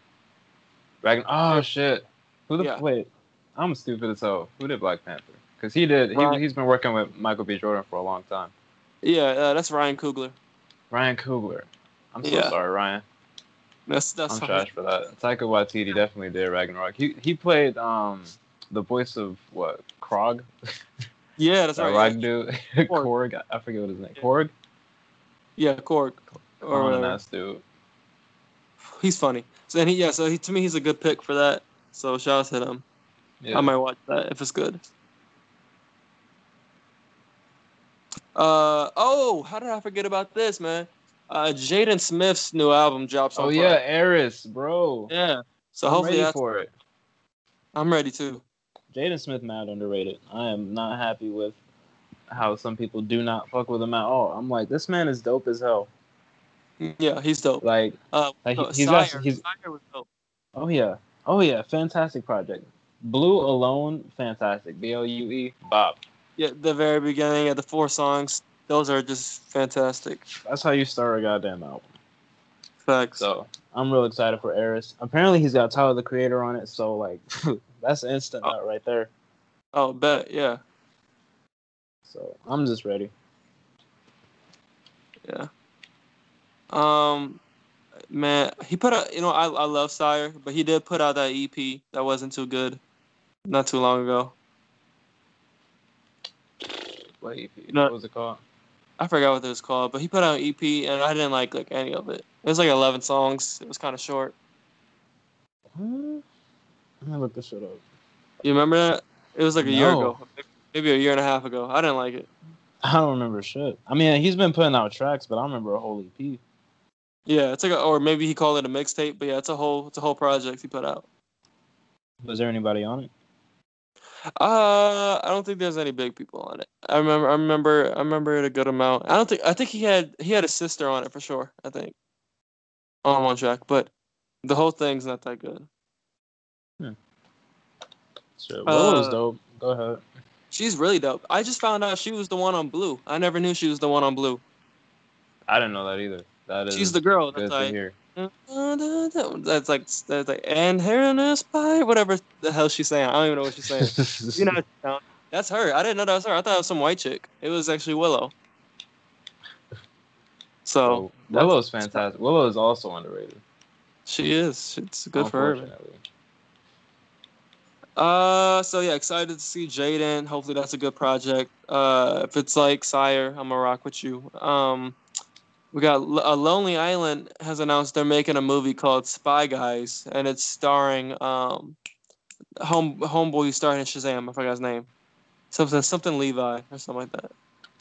Ragnar. Oh shit. Who the Yeah. wait? I'm stupid as hell. Who did Black Panther? Because he did. He, he's been working with Michael B. Jordan for a long time. Yeah, uh, that's Ryan Coogler. Ryan Coogler. I'm so Yeah. sorry, Ryan. That's that's I'm trash for that. Taika Waititi definitely did Ragnarok. He he played um the voice of what Krog, Yeah, that's that right. rock dude, Korg. Korg. I forget what his name. Yeah. Korg. Yeah, Korg. Or whatever. ass dude. He's funny. So and he yeah, so he to me he's a good pick for that. So shout out to him. Yeah. I might watch that if it's good. Uh oh, how did I forget about this, man? Uh Jaden Smith's new album drops on oh yeah, Erys, bro. Yeah. So I'm hopefully ready for it. I'm ready too. Jaden Smith mad underrated. I am not happy with how some people do not fuck with him at all. I'm like, this man is dope as hell. Yeah, he's dope. Like, Uh, Like, he- he's got- he's- Syre was dope. oh yeah, oh yeah, fantastic project. Blue alone, fantastic. B L U E, Bob. Yeah, the very beginning of the four songs, those are just fantastic. That's how you start a goddamn album. Facts. So I'm real excited for Erys. Apparently he's got Tyler the Creator on it, so like that's an instant nut right there. Oh, bet. Yeah. So I'm just ready. Yeah. Um, man, he put out. You know, I I love Syre, but he did put out that EP that wasn't too good, not too long ago. What EP? No. What was it called? I forgot what it was called, but he put out an EP, and I didn't like like any of it. It was like 11 songs. It was kind of short. Huh? Let me look this shit up. You remember that? It was like a year ago, maybe a year and a half ago. I didn't like it. I don't remember shit. I mean, he's been putting out tracks, but I remember a whole EP. Yeah, it's like, a, or maybe he called it a mixtape, but yeah, it's a whole, it's a whole project he put out. Was there anybody on it? Uh, I don't think there's any big people on it. I remember, I remember, I remember it a good amount. I don't think, I think he had, he had a sister on it for sure. I think on one track, but the whole thing's not that good. Shit, Willow's Uh, dope. Go ahead. She's really dope. I just found out she was the one on Blue. I never knew she was the one on Blue. I didn't know that either. That is She's the girl. That's like, that's like, that's like, and here in this pie, whatever the hell she's saying. I don't even know what she's saying. you know, what she's saying. that's her. I didn't know that was her. I thought it was some white chick. It was actually Willow. So oh, So, Willow's fantastic. Willow is also underrated. she is. It's good for her. man. Uh, so yeah, excited to see Jaden. Hopefully that's a good project. Uh, if it's like Syre, I'm gonna rock with you. Um, we got L- uh, Lonely Island has announced they're making a movie called Spy Guys, and it's starring um, home homeboy who's starring in Shazam. I forgot his name. Something something Levi or something like that.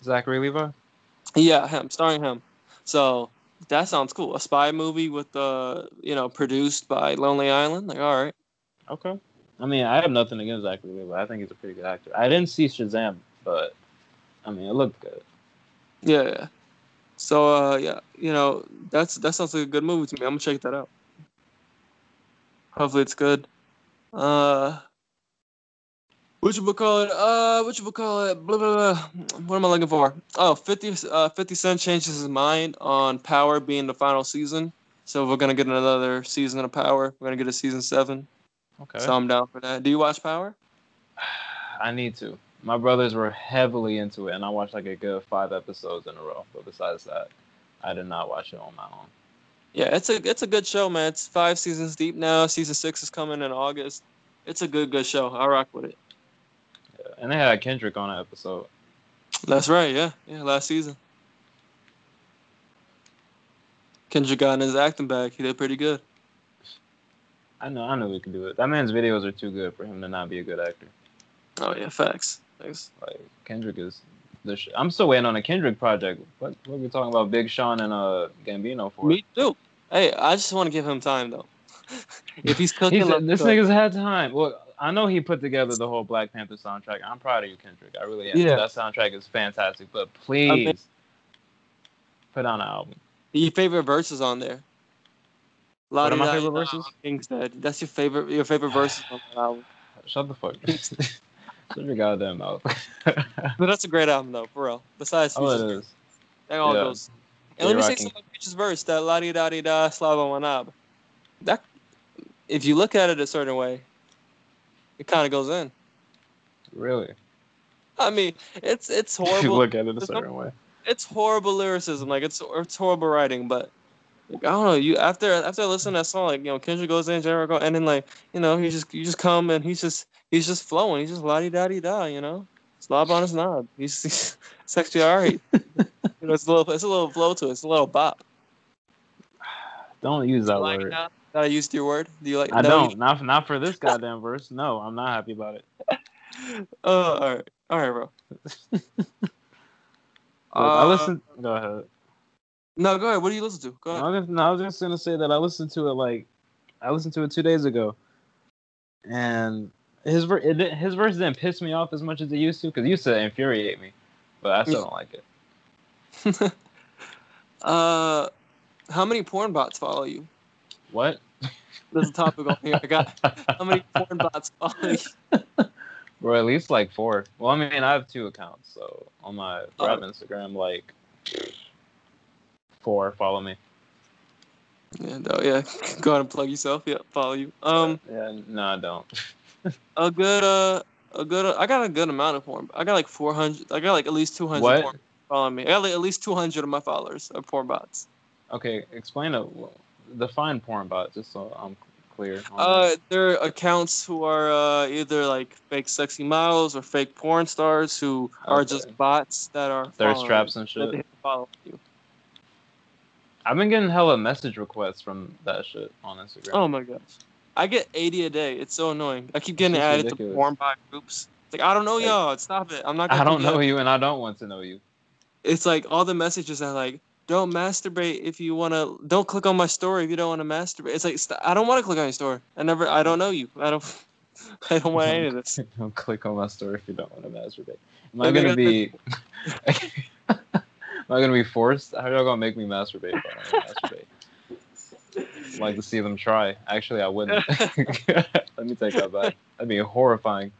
Zachary Levi. Yeah, him starring him. So that sounds cool. A spy movie with uh, you know, produced by Lonely Island. Like, all right. Okay. I mean, I have nothing against Zachary Levi. I think he's a pretty good actor. I didn't see Shazam, but I mean, it looked good. Yeah, yeah. So uh yeah, you know, that's that sounds like a good movie to me. I'm gonna check that out. Hopefully it's good. Uh what you call it? Uh what you call it? Blah, blah, blah. What am I looking for? Oh, 50 uh 50 Cent changes his mind on Power being the final season. So we're gonna get another season of Power. We're gonna get a season seven. Okay. So I'm down for that. Do you watch Power? I need to. My brothers were heavily into it, and I watched like a good five episodes in a row. But besides that, I did not watch it on my own. Yeah, it's a it's a good show, man. It's five seasons deep now. Season six is coming in August. It's a good good show. I rock with it. Yeah. And they had Kendrick on an episode. That's right. Yeah, yeah. Last season, Kendrick got in his acting bag. He did pretty good. I know, I know he could do it. That man's videos are too good for him to not be a good actor. Oh yeah, facts. Thanks. Like Kendrick is the sh- I'm still waiting on a Kendrick project. What what are we talking about? Big Sean and uh Gambino for? Me too. Hey, I just want to give him time though. if he's cooking, He said, let him this nigga's had time. Well, I know he put together the whole Black Panther soundtrack. I'm proud of you, Kendrick. I really am. Yeah. That soundtrack is fantastic. But please put on an album. your favorite verses on there. What are my La-di-da-di-da, favorite verses? King's Dead. That's your favorite. Your favorite verses on that album. Shut the fuck. Shut your goddamn mouth. But that's a great album though, for real. Besides, oh, Future's it verse, is. that all Yeah. goes. And let me say J-Rocking. something about Future's verse. That la di da di da slava wanab. That, if you look at it a certain way, it kind of goes in. Really? I mean, it's it's If you horrible. look at it a There's no- certain way. it's horrible lyricism. Like it's it's horrible writing, but like, I don't know. You after after I listen to that song, like you know, Kendrick goes in, Jericho, and then like you know, he just you just come and he's just he's just flowing. He's just la di da di da. You know, slob on his knob. He's, he's it's actually all right. you know, it's a little it's a little flow to it. It's a little bop. Don't use that like word. that I used your word? Do you like? I no, don't. You, Not not for this goddamn verse. No, I'm not happy about it. oh, all right, all right, bro. Look, I Uh, listen. Go ahead. No, go ahead. What do you listen to? Go ahead. I was, no, I was just gonna say that I listened to it like I listened to it two days ago, and his ver- it, his verse didn't piss me off as much as it used to because it used to infuriate me, but I still don't like it. uh, how many porn bots follow you? What? There's a topic on here. I got how many porn bots follow you? Bro, at least like four. Well, I mean, I have two accounts, so on my Oh. Instagram, like four follow me. Yeah, no, yeah. Go ahead and plug yourself. Yeah, follow you. Um, Yeah, no, I don't. a good uh, a good. Uh, I got a good amount of porn. I got like 400. I got like at least 200 What? porn following me. I got like at least 200 of my followers are porn bots. Okay, explain it. Define porn bot, just so I'm clear. Uh, they're accounts who are uh, either like fake sexy models or fake porn stars who are just bots that are Thirst traps and shit. they follow you. I've been getting hella message requests from that shit on Instagram. Oh my gosh. I get 80 a day. It's so annoying. I keep getting added ridiculous. to porn bot groups. It's like, I don't know Like- y'all. Stop it. I'm not I don't do know that. you and I don't want to know you. It's like all the messages are like, don't masturbate if you want to. Don't click on my story if you don't want to masturbate. It's like, st- I don't want to click on your story. I never, I don't know you. I don't, I don't want any of this. don't click on my story if you don't want to masturbate. Am I gonna be? Am I gonna be forced? How y'all gonna make me masturbate I masturbate? I'd like to see them try. Actually, I wouldn't. Let me take that back. That'd be horrifying.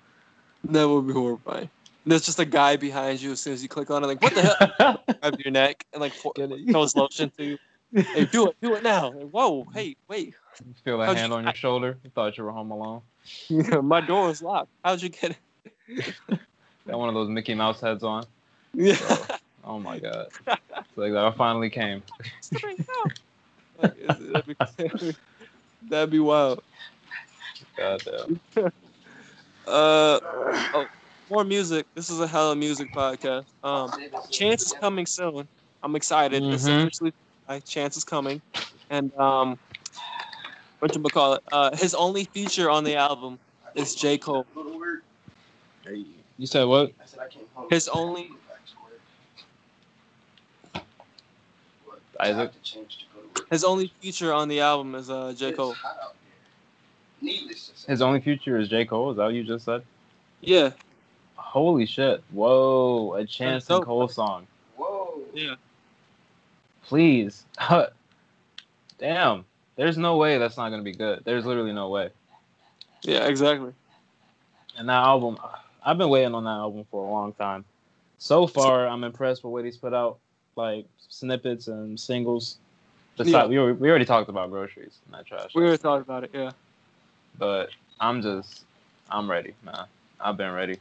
That would be horrifying. There's just a guy behind you as soon as you click on it. Like, what the hell? Grab your neck and like pour, Get it? throws lotion to you. Hey, do it, do it now. Like, Whoa, hey, wait. Feel a How'd hand you- on your shoulder. You thought you were home alone. My door is locked. How'd you get it? Got one of those Mickey Mouse heads on. Yeah. Oh my god. It's like that finally came. Like, that'd, be, that'd be wild. God damn. Uh, oh, more music. This is a hella music podcast. Um, Chance is coming soon. I'm excited. It's Mhm. officially uh, Chance is coming, and um, what you call it? Uh, his only feature on the album is J Cole. You said what? His only Isaac? his only feature on the album is uh J Cole. Needless to say. His only feature is J. Cole. Is that what you just said? Yeah, Holy shit. Whoa. A Chance and dope. Cole song. Whoa. yeah. Please. Damn. There's no way that's not going to be good. There's literally no way. Yeah, exactly. And that album, I've been waiting on that album for a long time. So far, I'm impressed with what he's put out, like snippets and singles. Besides, Yeah. we, already, we already talked about groceries and that trash. We were talking about it. Yeah. but I'm just, I'm ready, man. I've been ready,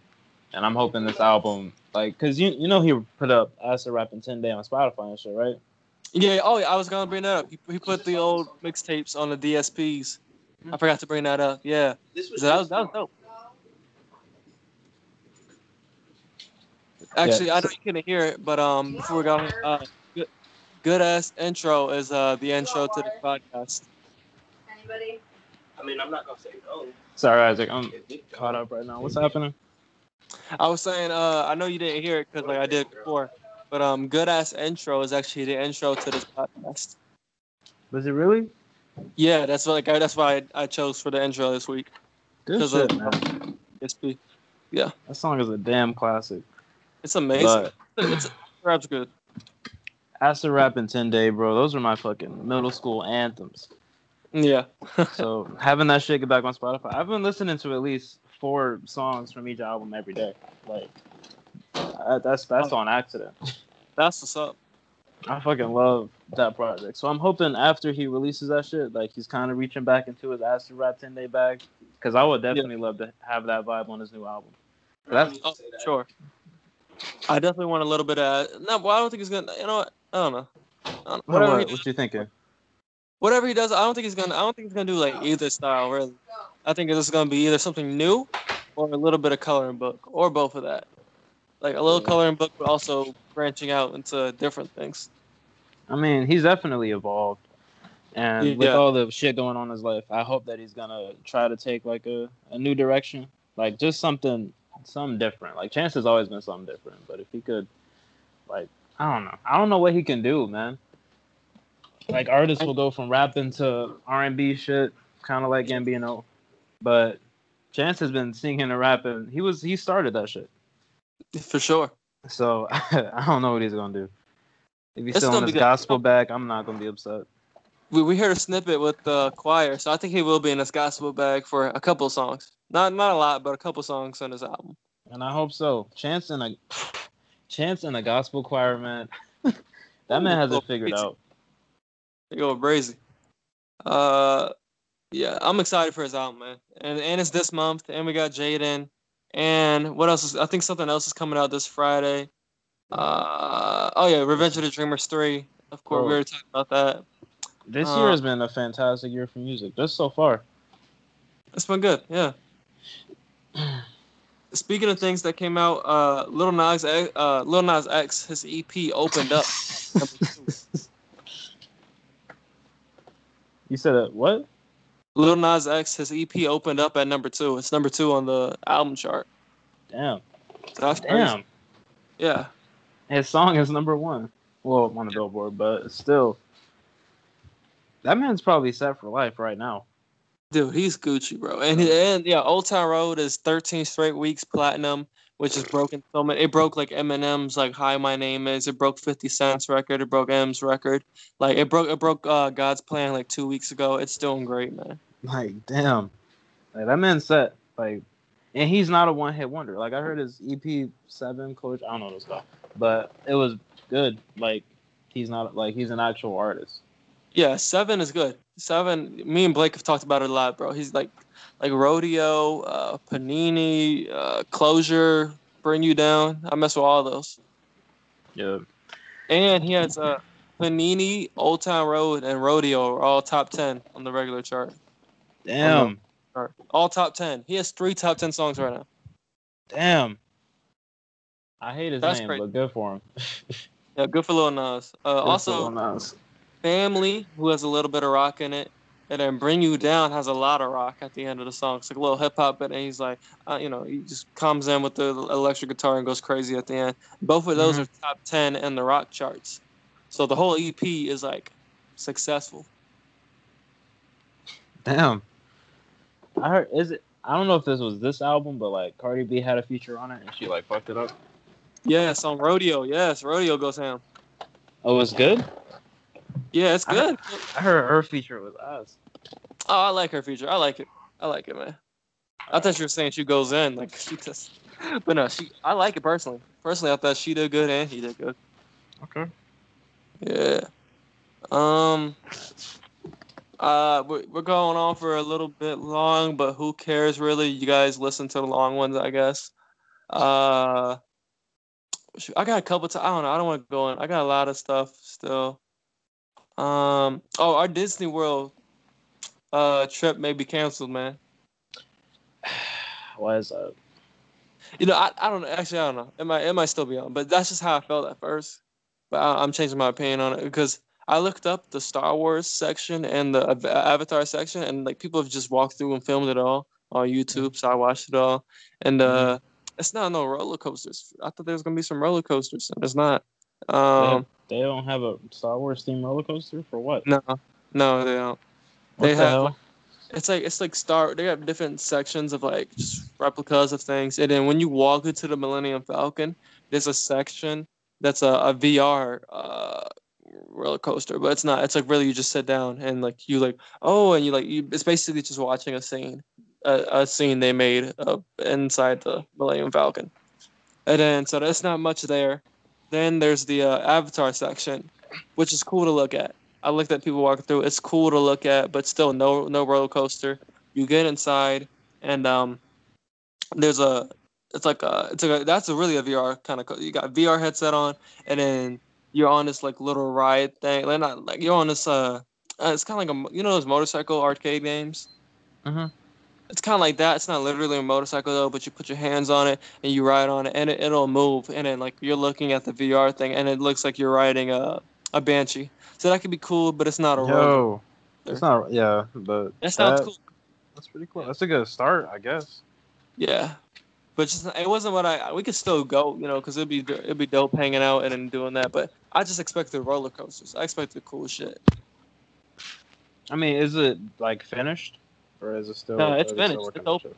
and I'm hoping this album, like, cause you you know he put up Acid Rap in 10 Day on Spotify and shit, right? Yeah. Oh, yeah, I was gonna bring that up. He, he put the old mixtapes on the DSPs. I forgot to bring that up. Yeah. This So that was that was dope. Actually, I know you couldn't hear it, but um, before we got on, uh, good, good ass intro is uh the intro to the podcast. Anybody? I mean, I'm not gonna say no. Sorry, Isaac, I'm caught up right now. What's happening? I was saying, uh, I know you didn't hear it because like I did before, but um, good ass intro is actually the intro to this podcast. Was it really? Yeah, that's what, like I, that's why I, I chose for the intro this week. Good 'Cause shit, of- man. SP. Yeah. That song is a damn classic. It's amazing. But it's, it's rap's good. Acid Rap and 10 Day, bro, those are my fucking middle school anthems. Yeah. So having that shit get back on Spotify, I've been listening to at least four songs from each album every day. Like uh, that's that's on accident. That's what's up. I fucking love that project. So I'm hoping after he releases that shit, like he's kind of reaching back into his Acid Rap 10 Day bag, because I would definitely love to have that vibe on his new album. That's Oh, sure. I definitely want a little bit of no. Well, I don't think he's gonna. You know what? I don't know. I don't, what, whatever, what, he, what you thinking? whatever he does, I don't think he's gonna. I don't think he's gonna do like either style. Really, I think it's gonna be either something new or a little bit of coloring book or both of that. Like a little coloring book, but also branching out into different things. I mean, he's definitely evolved. And with all the shit going on in his life, I hope that he's gonna try to take like a, a new direction. Like just something something different. Like Chance has always been something different. But if he could like I don't know. I don't know what he can do, man. Like artists will go from rapping to R and B shit, kinda like Gambino. But Chance has been singing and rapping. He was he started that shit. For sure. So I don't know what he's gonna do. If he's still gonna on be his good. gospel bag, I'm not gonna be upset. We we heard a snippet with the choir, so I think he will be in his gospel bag for a couple of songs. Not not a lot, but a couple songs on his album. And I hope so. Chance in a Chance in a gospel choir, man. that man has it figured crazy. out. They go brazy. Uh, yeah, I'm excited for his album, man. And and it's this month, and we got Jaden, and what else is? I think something else is coming out this Friday. Uh, oh yeah, Revenge of the Dreamers three. Of course, we were talking about that. This Uh, year has been a fantastic year for music, just so far. It's been good, yeah. Speaking of things that came out, uh, Little Nas, X, uh, Little Nas X, his EP opened up. number two. You said it. What? Little Nas X, his EP opened up at number two. It's number two on the album chart. Damn. So. Damn. Yeah. His song is number one. Well, on the Billboard, but still, that man's probably set for life right now. Dude, he's Gucci, bro. And and yeah, Old Town Road is 13 straight weeks platinum, which is broken so many. It broke like Eminem's like Hi My Name Is. It broke 50 Cent's record. It broke M's record. Like it broke it broke uh, God's Plan like two weeks ago. It's doing great, man. Like, damn. Like that man set. Like, and he's not a one hit wonder. Like I heard his EP seven coach. I don't know this stuff, but it was good. Like he's not like he's an actual artist. Yeah, seven is good. Seven. Me and Blake have talked about it a lot, bro. He's like like Rodeo, uh, Panini, uh, Closure, Bring You Down. I mess with all those. Yeah. And he has uh, Panini, Old Town Road, and Rodeo are all top ten on the regular chart. Damn. Chart. All top ten. He has three top ten songs right now. Damn. I hate his That's name, crazy. but good for him. Yeah, good for Lil Nas. Uh, Good for also, Lil Nas. Family, who has a little bit of rock in it, and then Bring You Down has a lot of rock at the end of the song. It's like a little hip hop, but and he's like, uh, you know, he just comes in with the electric guitar and goes crazy at the end. Both of those Mhm. are top ten in the rock charts. So the whole EP is like successful. Damn. I heard is it I don't know if this was this album, but like Cardi B had a feature on it and she like fucked it up. Yes, on Rodeo. Yes, Rodeo goes down. Oh, it was good? Yeah, it's I- good. I heard her feature was us. Oh, I like her feature. I like it. I like it, man. I thought you were saying she goes in like she just, but no, she. I like it personally. Personally, I thought she did good and he did good. Okay. Yeah. Um. Uh, we're, we're going on for a little bit long, but who cares really? You guys listen to the long ones, I guess. Uh, I got a couple. I I don't know. I don't want to go in. I got a lot of stuff still. Um. Oh, our Disney World uh trip may be canceled, man. Why is that? You know, I, I don't know. Actually, I don't know. It might it might still be on, but that's just how I felt at first. But I, I'm changing my opinion on it because I looked up the Star Wars section and the Avatar section, and like people have just walked through and filmed it all on YouTube. So I watched it all, and uh, It's not no roller coasters. I thought there was gonna be some roller coasters, and there's not. Um, they don't have a Star Wars themed roller coaster for what? no, no, they don't. What they the have- hell? It's like it's like Star. They have different sections of like just replicas of things, and then when you walk into the Millennium Falcon, there's a section that's a, a VR uh, roller coaster, but it's not. It's like really you just sit down and like you like oh, and you like you. It's basically just watching a scene, a, a scene they made uh, inside the Millennium Falcon, and then so there's not much there. Then there's the uh, Avatar section, which is cool to look at. I looked at people walking through. It's cool to look at, but still no no roller coaster. You get inside, and um, there's a it's like a it's like a, that's a really a VR kind of. You got VR headset on, and then you're on this like little ride thing. Like not like you're on this uh, uh it's kind of like a you know those motorcycle arcade games. Mhm. It's kind of like that. It's not literally a motorcycle though, but you put your hands on it and you ride on it, and it, it'll move. And then like you're looking at the VR thing, and it looks like you're riding a a banshee. So that could be cool, but it's not a. Yo, it's not. Yeah, but That sounds that- cool. That's pretty cool. That's a good start, I guess. Yeah, but just it wasn't what I. We could still go, you know, because it'd be it'd be dope hanging out and doing that. But I just expected the roller coasters. I expected cool shit. I mean, is it like finished, or is it still? No, it's are they still finished. It's on open.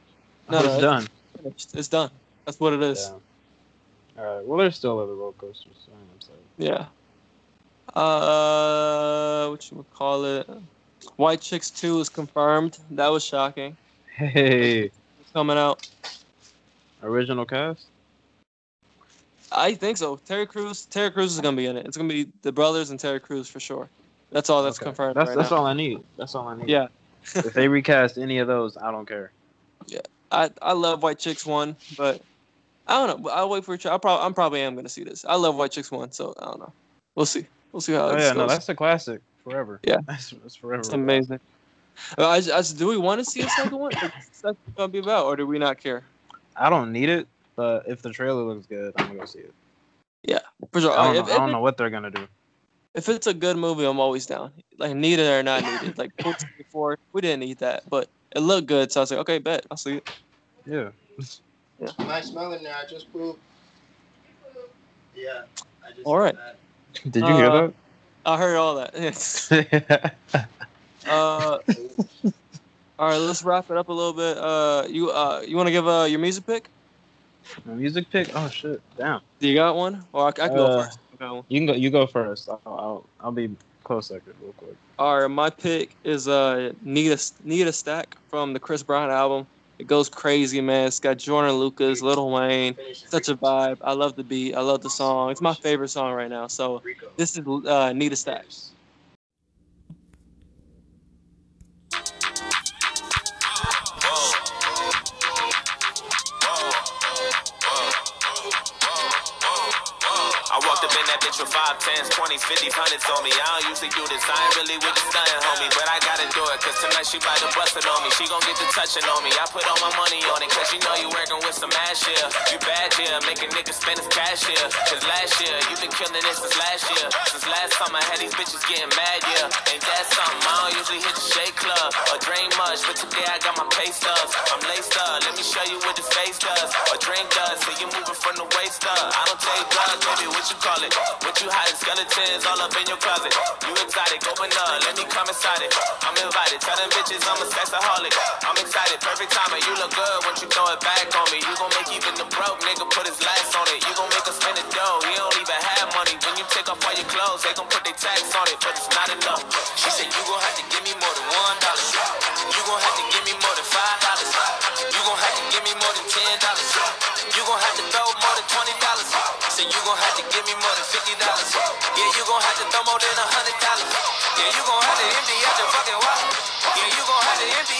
No, Oh, it's it's done. Finished. It's done. That's what it is. Yeah. All right. Well, there's still other roller coasters. So I'm saying. Yeah. Uh, what you would call it? White Chicks Two is confirmed. That was shocking. Hey, It's coming out. original cast. I think so. Terry Crews. Terry Crews is gonna be in it. It's gonna be the brothers and Terry Crews for sure. That's all that's Okay. confirmed That's right that's now. all I need. That's all I need. Yeah. If they recast any of those, I don't care. Yeah, I I love White Chicks one, but I don't know. I'll wait for a try. I probably I'm probably am gonna see this. I love White Chicks one, so I don't know. We'll see. We'll see how Oh yeah, no, goes. that's a classic forever. Yeah. that's, that's forever. It's amazing. Uh, I, I, do we want to see a second one? What's that gonna be about, or do we not care? I don't need it, but if the trailer looks good, I'm gonna go see it. Yeah, for sure. I don't, if, know, I don't if, know what they're gonna do. If it's a good movie, I'm always down. Like needed or not needed. Like before, we didn't need that, but it looked good, so I was like, okay, bet I'll see it. Yeah. Nice smelling there. I just pooped. Yeah. I just All right. did Did you hear that? I heard all that. that? uh, all right, let's wrap it up a little bit. Uh, you uh, you want to give uh your music pick? My music pick? Oh shit! Damn. Do you got one? Or I, I can go Uh, first. You can go. You go first. I'll I'll, I'll be close second, real quick. All right, my pick is uh Need a Need a Stack from the Chris Brown album. It goes crazy, man. It's got Joyner Lucas, Lil Wayne. Such a vibe. I love the beat. I love the song. It's my favorite song right now. So this is uh, Need a tens, twenties, fifties, hundreds on me. I don't usually do this. I ain't really with the stunning, homie, but I gotta do it. Cause tonight she bout to bust it on me. She gon' get the touching on me. I put all my money on it, cause you know you working with some ass here. You bad yeah, making niggas spend his cash here. Cause last year, you been killing this since last year. Since last time I had these bitches getting mad, yeah. Ain't that something? I don't usually hit the shake club or drink much, but today I got my pay stubs. I'm laced up, let me show you what this face does. Or drink does, so you moving from the waist up. I don't take drugs, baby, what you call it? What you hiding skeletons all up in your closet? You exotic, open up, let me come inside it. I'm invited, tell them bitches I'm a sexaholic. I'm excited, perfect timing, you look good once you throw it back on me. You gon' make even the broke nigga put his last on it. You gon' make us spend the dough, he don't even have money. When you take off all your clothes, they gon'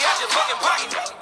out your fucking pocket.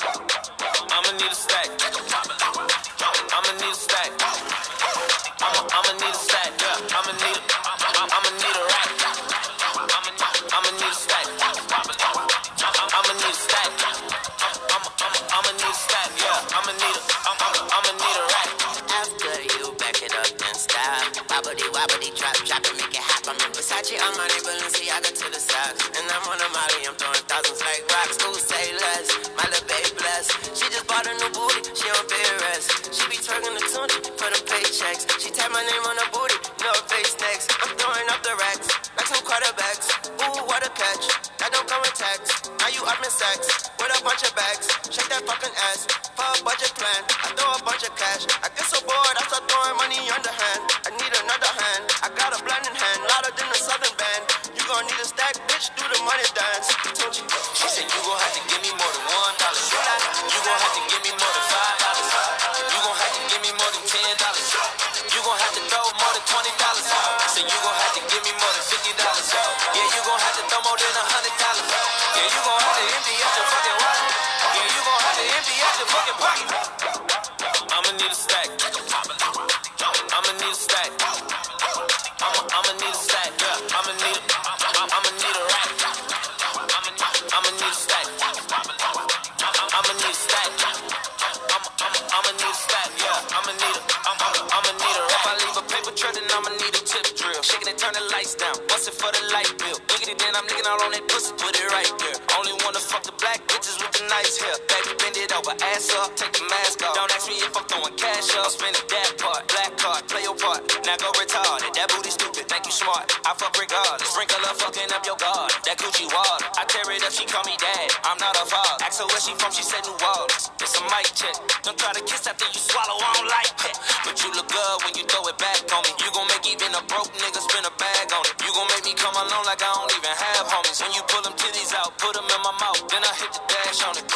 asked her where she from, she said New Orleans. It's a mic check. Don't try to kiss after you swallow, I don't like that. But you look good when you throw it back on me. You gon' make even a broke nigga spin a bag on it. You gon' make me come alone like I don't even have homies. When you pull them titties out, put them in my mouth. Then I hit the dash on it.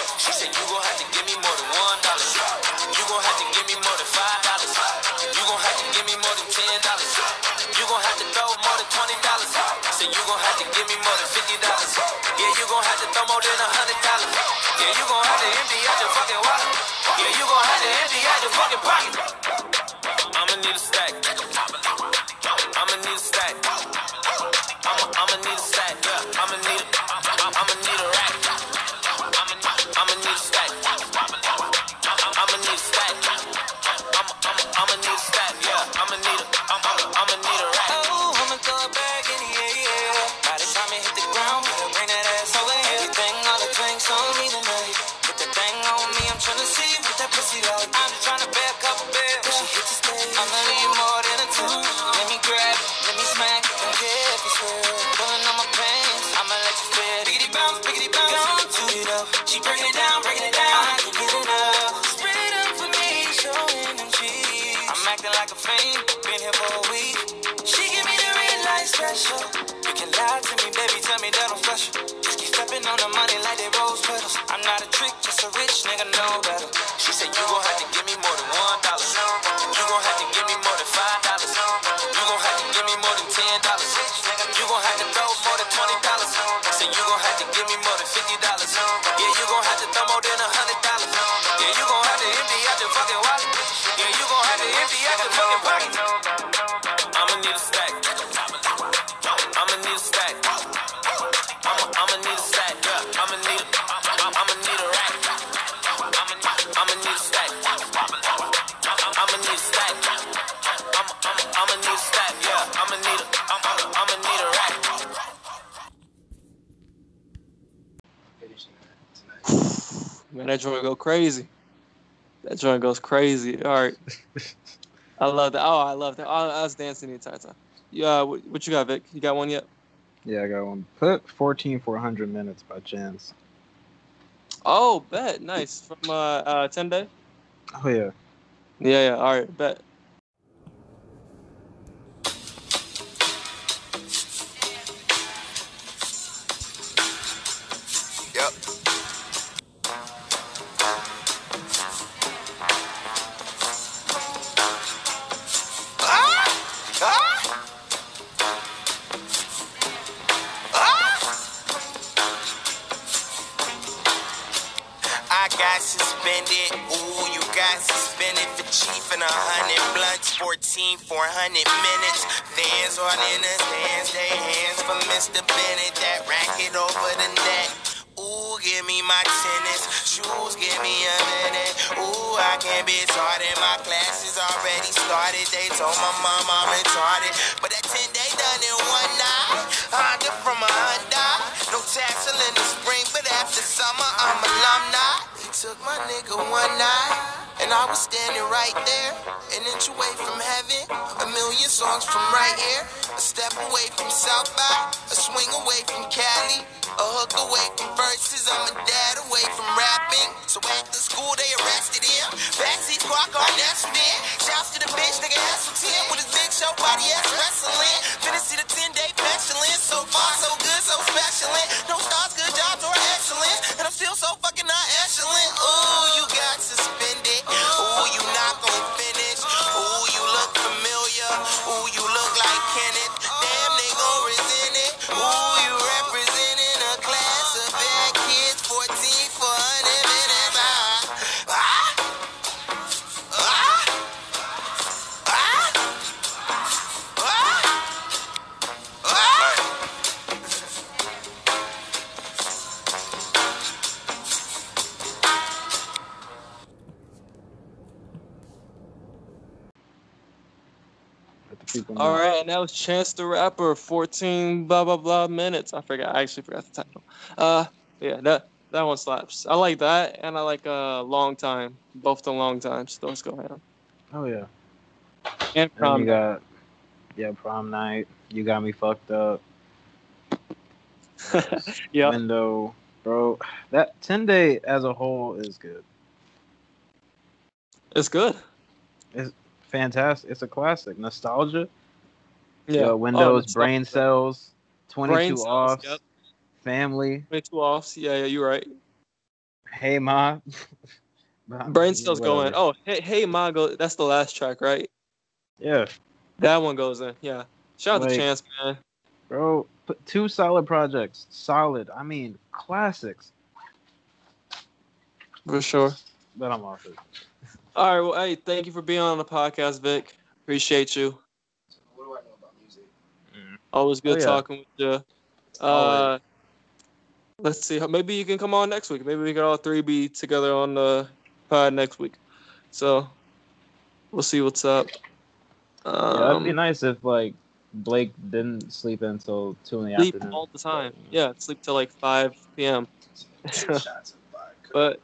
your pocket. crazy. That joint goes crazy. All right. I love that. Oh, I love that. Oh, I was dancing the entire time. Yeah, uh, what, what, you got, Vic? You got one yet? Yeah, I got one. Put 14 for 100 minutes by chance. Oh, bet. Nice. From uh, uh 10 day? Oh, yeah. Yeah, yeah. All right, bet. And I was standing right there, an inch away from heaven. A million songs from right here. A step away from South by, a swing away from Cali. A hook away from verses, I'm a dad away from rapping. So after school, they arrested him. Backseat squad car nested in. Shouts to the bitch, nigga Hessel 10 with his big show body ass wrestling. Finna see the 10 day pestilence. So far, so good, so special. No stars, good jobs, or excellence. And I'm still so fucking not All right, and that was Chance the Rapper, 14 blah blah blah minutes. I forgot. I actually forgot the title. Uh, yeah, that that one slaps. I like that, and I like uh, Long Time. Both the Long Times. Those go ahead. Oh yeah. And And Prom you Night. got yeah, prom night. You got me fucked up. yeah, Window, bro. That ten day as a whole is good. it's good. It's fantastic. It's a classic. Nostalgia. Yeah. Oh, Windows, it's brain cells, 22 Brain cells, offs, yep. family. 22 offs. Yeah, yeah, you're right. Hey ma. Brain cells go in. whatever. Oh, hey, hey, Ma, go. That's the last track, right? Yeah, That one goes in. Yeah. Shout out to Chance, man. bro. Put two solid projects. Solid. I mean, classics. For sure. But I'm off it. All right. Well, hey, thank you for being on the podcast, Vic. Appreciate you. What do I know about music? Always good Oh, yeah. talking with you. Uh, let's see. Maybe you can come on next week. Maybe we can all three be together on the pod next week. So we'll see what's up. Um, yeah, that'd be nice if like Blake didn't sleep until two in the sleep afternoon. all the time. Yeah, sleep till like 5 p.m. Two shots of vodka. But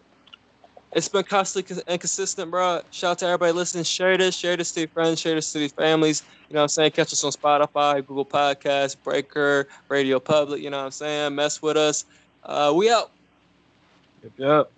it's been constantly and consistent, bro. Shout out to everybody listening. Share this, share this to your friends, share this to your families. You know what I'm saying? Catch us on Spotify, Google Podcasts, Breaker, Radio Public. You know what I'm saying? Mess with us. Uh, we out. Yep, yep.